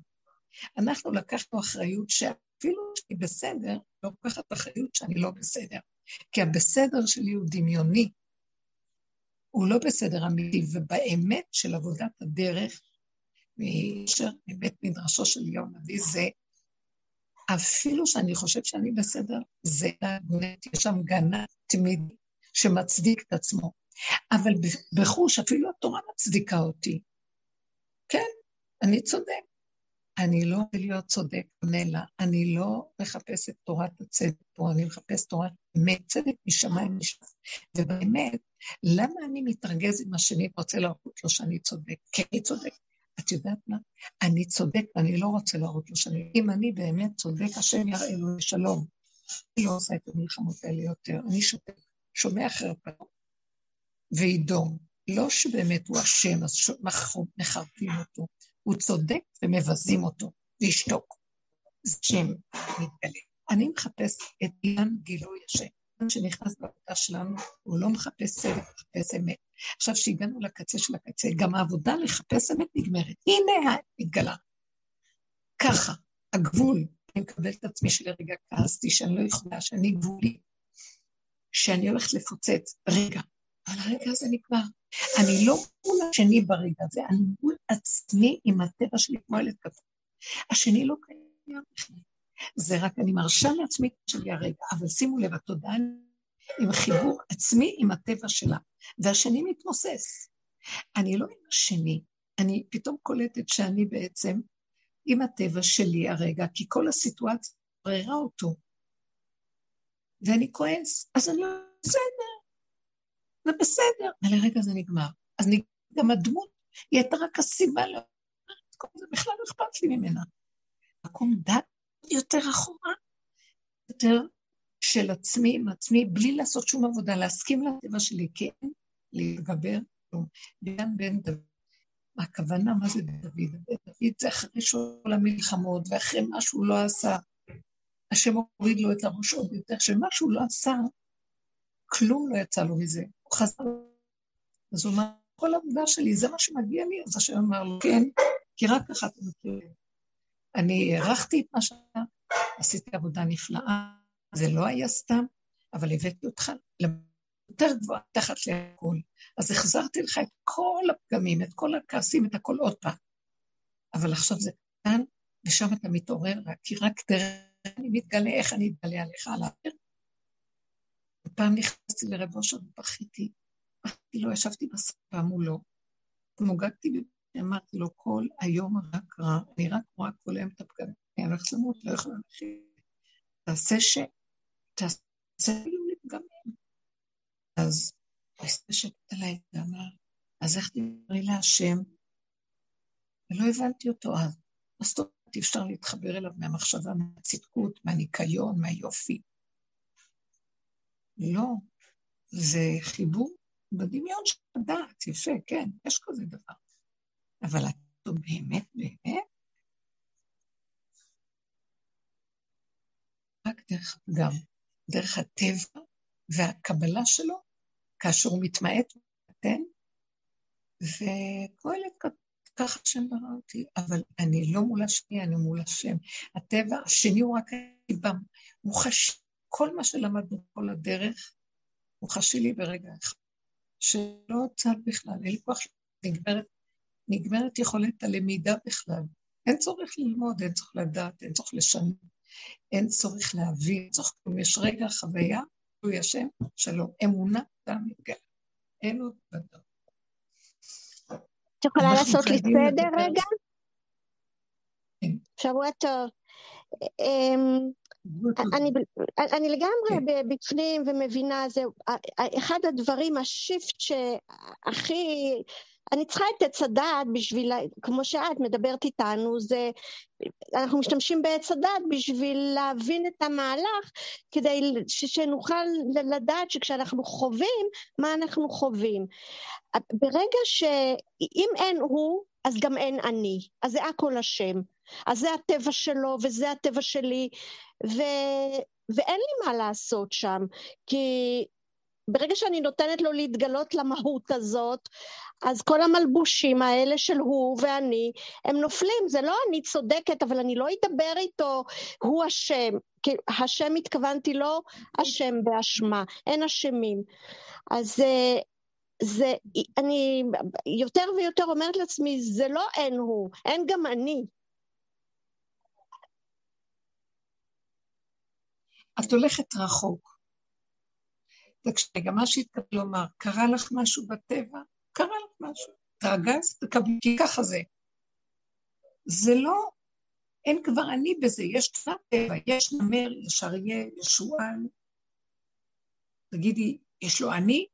Speaker 2: אנחנו לקחנו אחריות שאפילו שאני בסדר, לא לוקחת אחריות שאני לא בסדר. כי הבסדר שלי הוא דמיוני, הוא לא בסדר אמיתי, ובאמת של עבודת הדרך, מבית מדרשו של יום הנביא, זה אפילו שאני חושב שאני בסדר, זה באמת, יש שם גנה תמידי שמצדיק את עצמו. אבל בחוש, אפילו התורה מצדיקה אותי. כן, אני צודק. אני לא רוצה להיות צודק, מלא, אני לא מחפש את תורת הצדק פה, אני מחפש תורת אמת, צדק משמיים משמיים. ובאמת, למה אני מתרגז עם השני ורוצה להראות לו שאני צודק? כי אני צודק. את יודעת מה? אני צודק ואני לא רוצה להראות לו שאני... אם אני באמת צודק, השם יראה לו לשלום. אני לא עושה את המלחמות האלה יותר, אני שותק, שומע חרפה וידום. לא שבאמת הוא אשם, אז מחרפים אותו. הוא צודק ומבזים אותו, וישתוק. זה שם מתגלה. אני מחפש את אילן גילוי השם. שנכנס בעבודה שלנו, הוא לא מחפש צדק, מחפש אמת. עכשיו, שהגענו לקצה של הקצה, גם העבודה לחפש אמת נגמרת. הנה התגלה. ככה, הגבול, אני מקבלת את עצמי שלרגע כעסתי, שאני לא יכולה, שאני גבולי, שאני הולכת לפוצץ. רגע, אבל הרגע הזה נגמר. אני לא מול השני ברגע הזה, אני מול עצמי עם הטבע שלי כמו ילד קטן. השני לא קיים בכלל. זה רק אני מרשה לעצמי שלי הרגע, אבל שימו לב, התודעה עם חיבור עצמי עם הטבע שלה, והשני מתמוסס. אני לא עם השני, אני פתאום קולטת שאני בעצם עם הטבע שלי הרגע, כי כל הסיטואציה ערערה אותו. ואני כועס, אז אני לא בסדר, זה בסדר. ולרגע זה נגמר. אז גם הדמות, היא הייתה רק הסיבה ל... זה בכלל לא אכפת לי ממנה. מקום דת יותר אחורה, יותר של עצמי עם עצמי, בלי לעשות שום עבודה, להסכים לטבע שלי, כן, להתגבר, כלום. גם בן דוד. מה הכוונה, מה זה דוד? דוד זה אחרי כל המלחמות, ואחרי מה שהוא לא עשה. השם הוריד לו את הראש עוד יותר, שמה שהוא לא עשה, כלום לא יצא לו מזה. הוא חזר. אז הוא אמר, כל העבודה שלי, זה מה שמגיע לי? אז השם אמר לו, כן, כי רק ככה אתה מכיר. אני הערכתי את מה שאתה, עשיתי עבודה נפלאה, זה לא היה סתם, אבל הבאתי אותך יותר גבוהה, תחת להכל. אז החזרתי לך את כל הפגמים, את כל הכעסים, את הכל עוד פעם. אבל עכשיו זה קטן, ושם אתה מתעורר, כי רק דרך אני מתגלה, איך אני אתגלה עליך על האוויר. פעם נכנסתי לרב אושר ובכיתי, בכיתי לו, ישבתי בספה מולו, מוגגתי אמרתי לו, כל היום רק רע, אני רק רואה כל היום את הפגמים, אני הולכת למות, לא יכולה להכין. תעשה ש... תעשה לי לפגמים. אז הוא הסתשקת עליי ואמר, אז איך תדברי להשם? ולא הבנתי אותו אז. זאת אומרת, אי אפשר להתחבר אליו מהמחשבה, מהצדקות, מהניקיון, מהיופי. לא, זה חיבור בדמיון של הדעת, יפה, כן, יש כזה דבר. אבל אתה באמת, באמת, רק דרך הפגם, דרך הטבע והקבלה שלו, כאשר הוא מתמעט ומתן, וקהלת ככה השם ברא אותי, אבל אני לא מול השני, אני מול השם. הטבע, השני הוא רק הסיבה, הוא חש... כל מה שלמדנו כל הדרך, הוא חשי לי ברגע אחד, שלא צד בכלל, אין לי כוח, נגמרת, נגמרת יכולת הלמידה בכלל. אין צורך ללמוד, אין צורך לדעת, אין צורך לשנות, אין צורך להבין, אין צורך כלום. יש רגע חוויה, הוא השם, שלום. אמונה, אתה מתגלה. אין עוד בדרך.
Speaker 4: את יכולה לעשות לי סדר רגע? כן. שבוע טוב. אמ, אני, אני לגמרי כן. בפנים ומבינה, זה אחד הדברים, השיפט שהכי אני צריכה את עץ הדעת בשביל, כמו שאת מדברת איתנו, זה, אנחנו משתמשים בעץ הדעת בשביל להבין את המהלך, כדי ש, שנוכל לדעת שכשאנחנו חווים, מה אנחנו חווים. ברגע שאם אין הוא, אז גם אין אני, אז זה הכל השם. אז זה הטבע שלו וזה הטבע שלי, ו... ואין לי מה לעשות שם, כי ברגע שאני נותנת לו להתגלות למהות הזאת, אז כל המלבושים האלה של הוא ואני, הם נופלים. זה לא אני צודקת, אבל אני לא אדבר איתו, הוא אשם. כי השם התכוונתי לו, אשם באשמה, אין אשמים. אז אה, זה, אני יותר ויותר אומרת לעצמי, זה לא אין הוא, אין גם אני.
Speaker 2: את הולכת רחוק. תקשיבי, מה שהתכוון לומר, קרה לך משהו בטבע? קרה לך משהו. התרגזת? תקבלי, כי ככה זה. זה לא, אין כבר אני בזה, יש תפת טבע, יש נמר, יש אריה, יש שועל. תגידי, יש לו אני?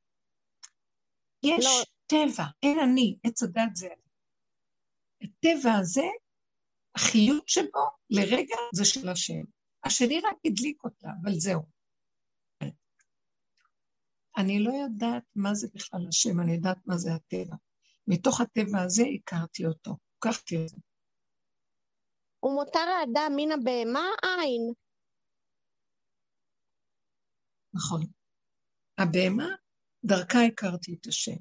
Speaker 2: יש לא. טבע, אין אני, עץ הדת זה אני. הטבע הזה, החיות שבו לרגע זה של השם. השני רק הדליק אותה, אבל זהו. אני לא יודעת מה זה בכלל השם, אני יודעת מה זה הטבע. מתוך הטבע הזה הכרתי אותו, לקחתי אותו.
Speaker 4: ומותר האדם מן הבהמה אין.
Speaker 2: נכון. הבהמה, דרכה הכרתי את השם.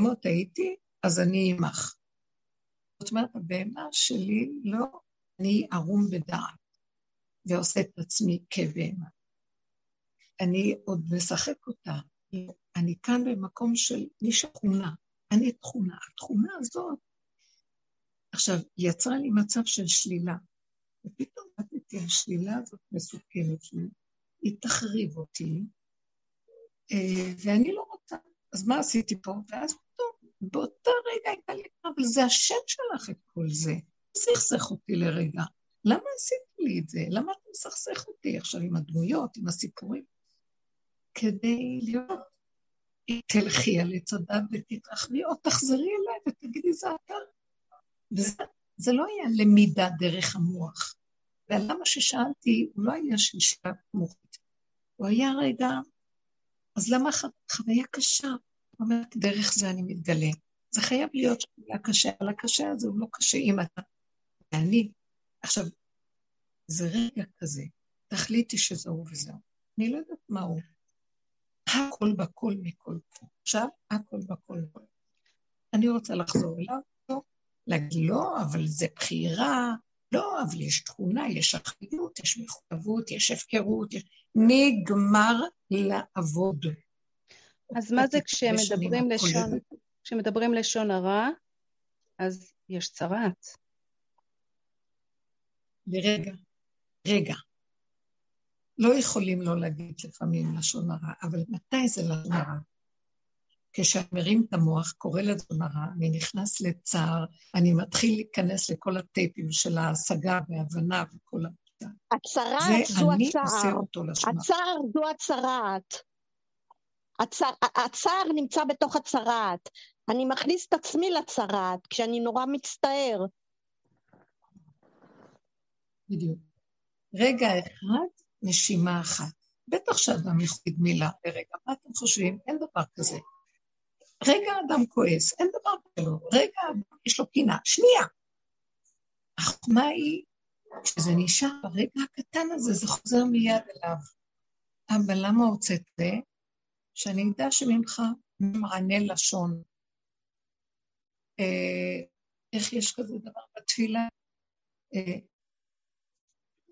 Speaker 2: אמרת הייתי, אז אני עמך. זאת אומרת, הבהמה שלי לא, אני ערום בדעת. ועושה את עצמי כבהמה. אני עוד משחק אותה. אני כאן במקום של מי שכונה. אני תכונה. התכונה הזאת, עכשיו, יצרה לי מצב של שלילה. ופתאום באתי, השלילה הזאת מסוכנת שלי, היא תחריב אותי, אה, ואני לא רוצה. אז מה עשיתי פה? ואז פתאום, באותו רגע הייתה לי, אבל זה השם שלך את כל זה. סכסך אותי לרגע. למה עשית לי את זה? למה אתה מסכסך אותי עכשיו עם הדמויות, עם הסיפורים? כדי להיות, תלכי על עץ הדת ותתרחבי, או תחזרי אליי ותגידי, זה אתה. וזה לא היה למידה דרך המוח. ולמה ששאלתי, הוא לא היה של שאלה מוחית. הוא היה רגע, אז למה חוויה קשה? הוא אומר, דרך זה אני מתגלה. זה חייב להיות חוויה קשה, אבל הקשה הזה הוא לא קשה אם אתה ואני עכשיו, זה רגע כזה, תחליטי שזהו וזהו. אני לא יודעת מה הוא. הכל בכל מכל פה. עכשיו, הכל בכל מכל. אני רוצה לחזור אליו, לא, להגיד לא, אבל זה בחירה, לא, אבל יש תכונה, יש אחריות, יש מחויבות, יש הפקרות, יש... נגמר לעבוד.
Speaker 1: אז מה זה כשמדברים לשון, כשמדברים לשון הרע, אז יש צרעת.
Speaker 2: לרגע, רגע. לא יכולים לא להגיד לפעמים לשון הרע, אבל מתי זה לשון הרע? כשאני מרים את המוח, קורא לשון הרע, אני נכנס לצער, אני מתחיל להיכנס לכל הטייפים של ההשגה וההבנה וכל ה...
Speaker 4: הצרעת זו הצער. הצער זו הצרעת. הצער, הצער נמצא בתוך הצרעת. אני מכניס את עצמי לצרעת כשאני נורא מצטער.
Speaker 2: בדיוק. רגע אחד, נשימה אחת. בטח שאדם יכביד מילה לרגע, מה אתם חושבים? אין דבר כזה. רגע אדם כועס, אין דבר כזה. רגע אדם יש לו קינה, שנייה. החוכמה היא, כשזה נשאר ברגע הקטן הזה, זה חוזר מיד אליו. אבל למה הוצאת זה? שאני אדע שממך מענה לשון. אה, איך יש כזה דבר בתפילה? אה,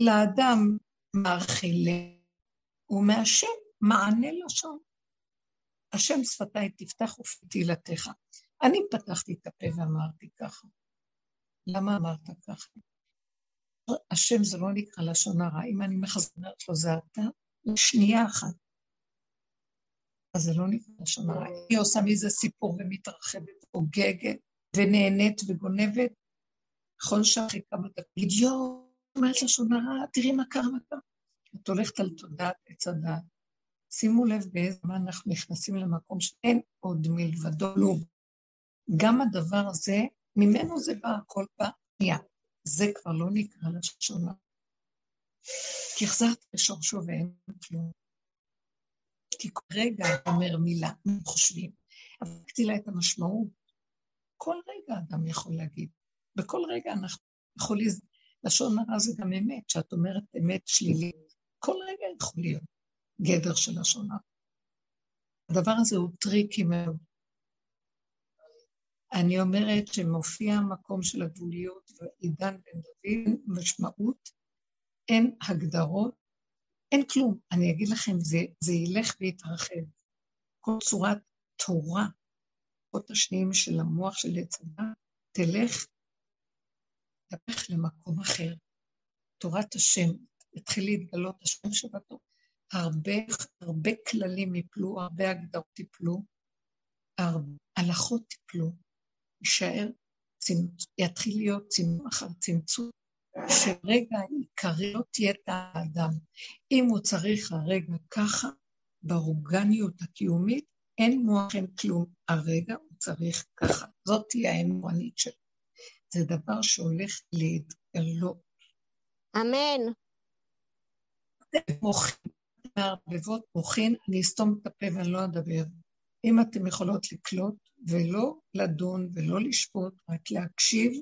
Speaker 2: לאדם מאכילה, ומהשם מענה לשון. השם שפתיי תפתח ופי תהילתך. אני פתחתי את הפה ואמרתי ככה. למה אמרת ככה? השם זה לא נקרא לשון הרע. אם אני מחזרת לו זה אתה, לשנייה אחת. אז זה לא נקרא לשון הרע. היא עושה מזה סיפור ומתרחבת, חוגגת, ונהנית וגונבת. נכון שאחרי כמה דקות, יואו, אומרת לשון הרע, תראי מה קרה, מה קרה. את הולכת על תודעת עץ הדעת. שימו לב באיזה זמן אנחנו נכנסים למקום שאין עוד מלבדו כלום. גם הדבר הזה, ממנו זה בא הכל בנייה. זה כבר לא נקרא לשונה. כי החזרת לשורשו ואין כלום. כי כל רגע אומר מילה, מה חושבים? הפקתי לה את המשמעות. כל רגע אדם יכול להגיד. בכל רגע אנחנו יכולים, לשון הרע זה גם אמת, שאת אומרת אמת שלילית. כל רגע יכול להיות גדר של לשון הרע. הדבר הזה הוא טריקי מאוד. אני אומרת שמופיע המקום של הגבוליות ועידן בן דוד, משמעות, אין הגדרות, אין כלום. אני אגיד לכם, זה, זה ילך ויתרחב. כל צורת תורה, כוחות השניים של המוח של יצדה, תלך, תלך למקום אחר. תורת השם, יתחיל להתגלות השם שבתור. הרבה, הרבה כללים יפלו, הרבה הגדרות יפלו, הרבה הלכות יפלו, יישאר, יתחיל להיות צמצום אחר צמצום, שרגע עיקרי לא תהיה את האדם. אם הוא צריך הרגע ככה, באורגניות הקיומית, אין מוח, אין כלום. הרגע הוא צריך ככה. זאת תהיה האמונית שלו. זה דבר שהולך להתגלות.
Speaker 4: אמן.
Speaker 2: מוחין, מערבבות מוחין, אני אסתום את הפה ואני לא אדבר. אם אתן יכולות לקלוט ולא לדון ולא לשפוט, רק להקשיב,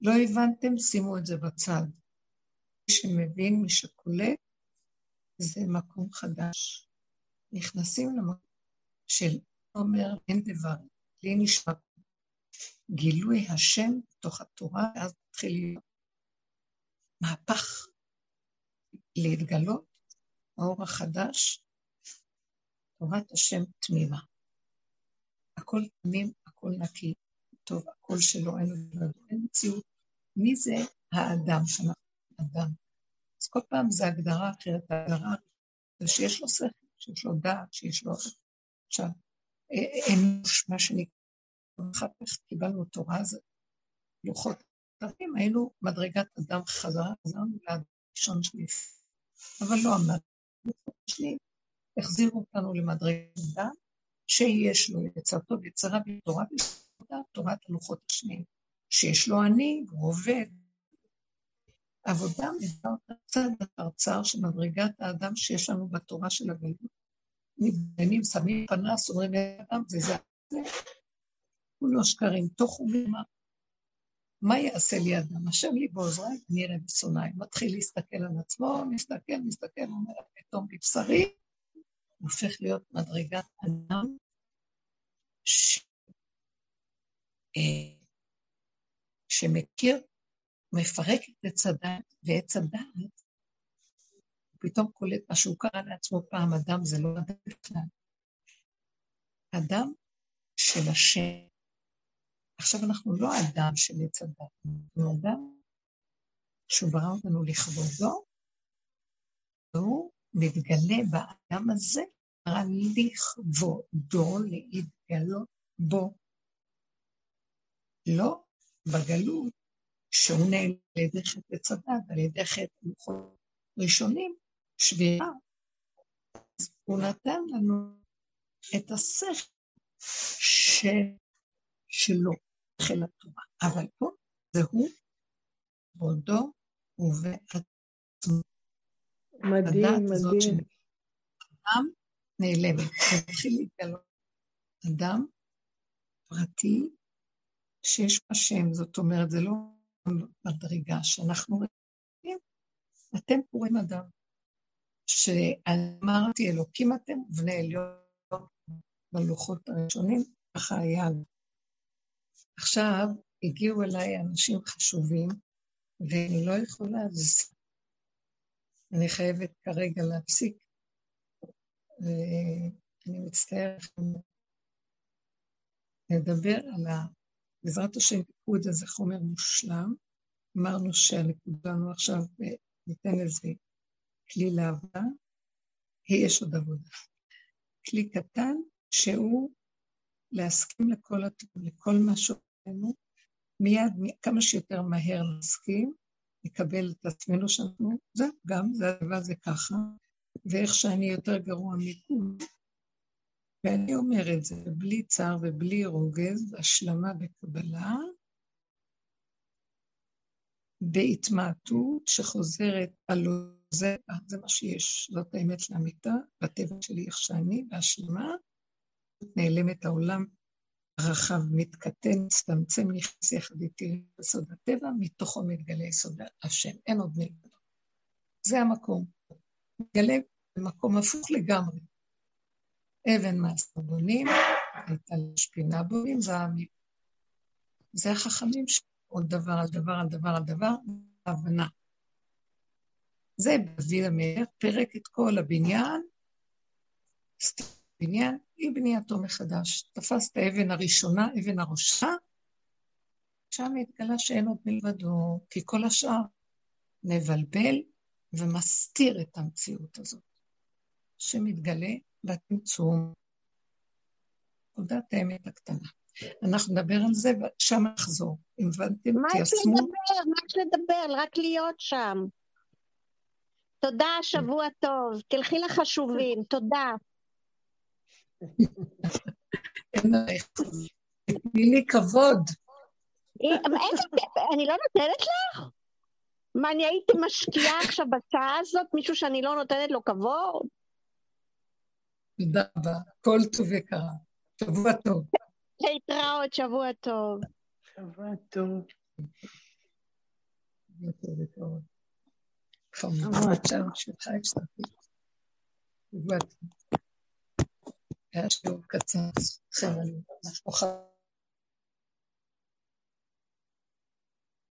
Speaker 2: לא הבנתם, שימו את זה בצד. מי שמבין, מי שקולט, זה מקום חדש. נכנסים למקום של אומר אין דבר, לי נשמע גילוי השם בתוך התורה, ואז מתחיל להיות מהפך, להתגלות, האור החדש, תורת השם תמימה. הכל תמים, הכל נקי, טוב, הכל שלו, אין אין מציאות. מי זה האדם שאנחנו אדם? אז כל פעם זה הגדרה אחרת, ההגדרה זה שיש לו שכל, שיש לו דעת, שיש לו... עכשיו, אנוש, מה שנקרא, אחר כך קיבלנו תורה, אז לוחות תרים, היינו מדרגת אדם חזרה, חזרנו לאדם ראשון שלי, אבל לא עמדנו. שלי, החזירו אותנו למדרגת אדם, שיש לו יצר טוב, יצרה בתורה בסודה, תורת הלוחות השניים, שיש לו אני, והוא עובד. עבודה מביאה צד אחר צער של מדרגת האדם שיש לנו בתורה של הגלות. מתדיינים, שמים פנס, אומרים לאדם, וזה זה. כולו שקרים, תוך ומה. מה יעשה לי אדם? השם לי בעוזריי, אני אראה בשונאי. מתחיל להסתכל על עצמו, מסתכל, מסתכל, אומר, פתאום בבשרי, הופך להיות מדרגת אדם ש... אה, שמכיר, מפרק את עץ הדת, ועץ הדת, פתאום קולט מה שהוא קרא לעצמו פעם, אדם זה לא אדם בכלל. אדם של השם. עכשיו אנחנו לא אדם של עץ הדת, אנחנו אדם שהוא ברא אותנו לכבודו, והוא מתגלה באדם הזה, ברא לכבודו, להתגלות בו. לא בגלות, שהוא נעל על ידי חטא עץ הדת, על ידי חטא לוחות ראשונים, שבירה. הוא נתן לנו את השכל ש... שלו, חיל התורה. אבל פה זה הוא, בעודו ובעצמו.
Speaker 3: מדהים, מדהים.
Speaker 2: אדם נעלמת, מתחיל להתגלות. אדם פרטי שיש בה שם, זאת אומרת, זה לא מדרגה שאנחנו רואים, אתם קוראים אדם. שאמרתי, אלוקים אתם ובני עליון בלוחות הראשונים, ככה היה. עכשיו הגיעו אליי אנשים חשובים, ואני לא יכולה, אז אני חייבת כרגע להפסיק, ואני מצטערת לדבר על ה... בעזרת השם, פיקוד הזה חומר מושלם. אמרנו שהנקודה לנו עכשיו, ניתן לזה כלי לעבודה, יש עוד עבודה. כלי קטן שהוא להסכים לכל, לכל מה שאומרנו, מיד, כמה שיותר מהר להסכים, לקבל את עצמנו שאנחנו, זה גם, זה הדבר זה ככה, ואיך שאני יותר גרוע מכולם, ואני אומר את זה בלי צער ובלי רוגז, השלמה וקבלה, בהתמעטות שחוזרת על זה, זה מה שיש, זאת האמת לאמיתה, בטבע שלי איך שאני, בהשלמה, נעלמת העולם הרחב, מתקטן, מצטמצם, נכנס יחד איתי ליסוד הטבע, מתוכו מתגלה יסוד השם, אין עוד מלבדו. זה המקום. מתגלה במקום הפוך לגמרי. אבן מעשה בונים, הייתה לשפינה בונים, זה העמים. זה החכמים שעוד דבר על דבר על דבר על דבר, הבנה. זה דוד המלך, פרק את כל הבניין, בניין, היא בנייתו מחדש. תפס את האבן הראשונה, אבן הראשה, שם התגלה שאין עוד מלבדו, כי כל השאר מבלבל ומסתיר את המציאות הזאת, שמתגלה בצמצום. עבודת האמת הקטנה. אנחנו נדבר על זה, ושם נחזור. אם הבנתם,
Speaker 4: תיישמו... מה יש לדבר? מה יש לדבר? רק להיות שם. תודה, שבוע טוב. תלכי לחשובים, תודה.
Speaker 2: תני לי כבוד.
Speaker 4: אני לא נותנת לך? מה, אני הייתי משקיעה עכשיו בשעה הזאת מישהו שאני לא נותנת לו כבוד?
Speaker 2: תודה רבה, כל טוב יקרה. שבוע טוב.
Speaker 4: להתראות, שבוע טוב.
Speaker 3: שבוע טוב.
Speaker 2: שבוע טוב יקרה. שבוע טוב. שבוע טוב. היה שיעור קצר, בסדר, אנחנו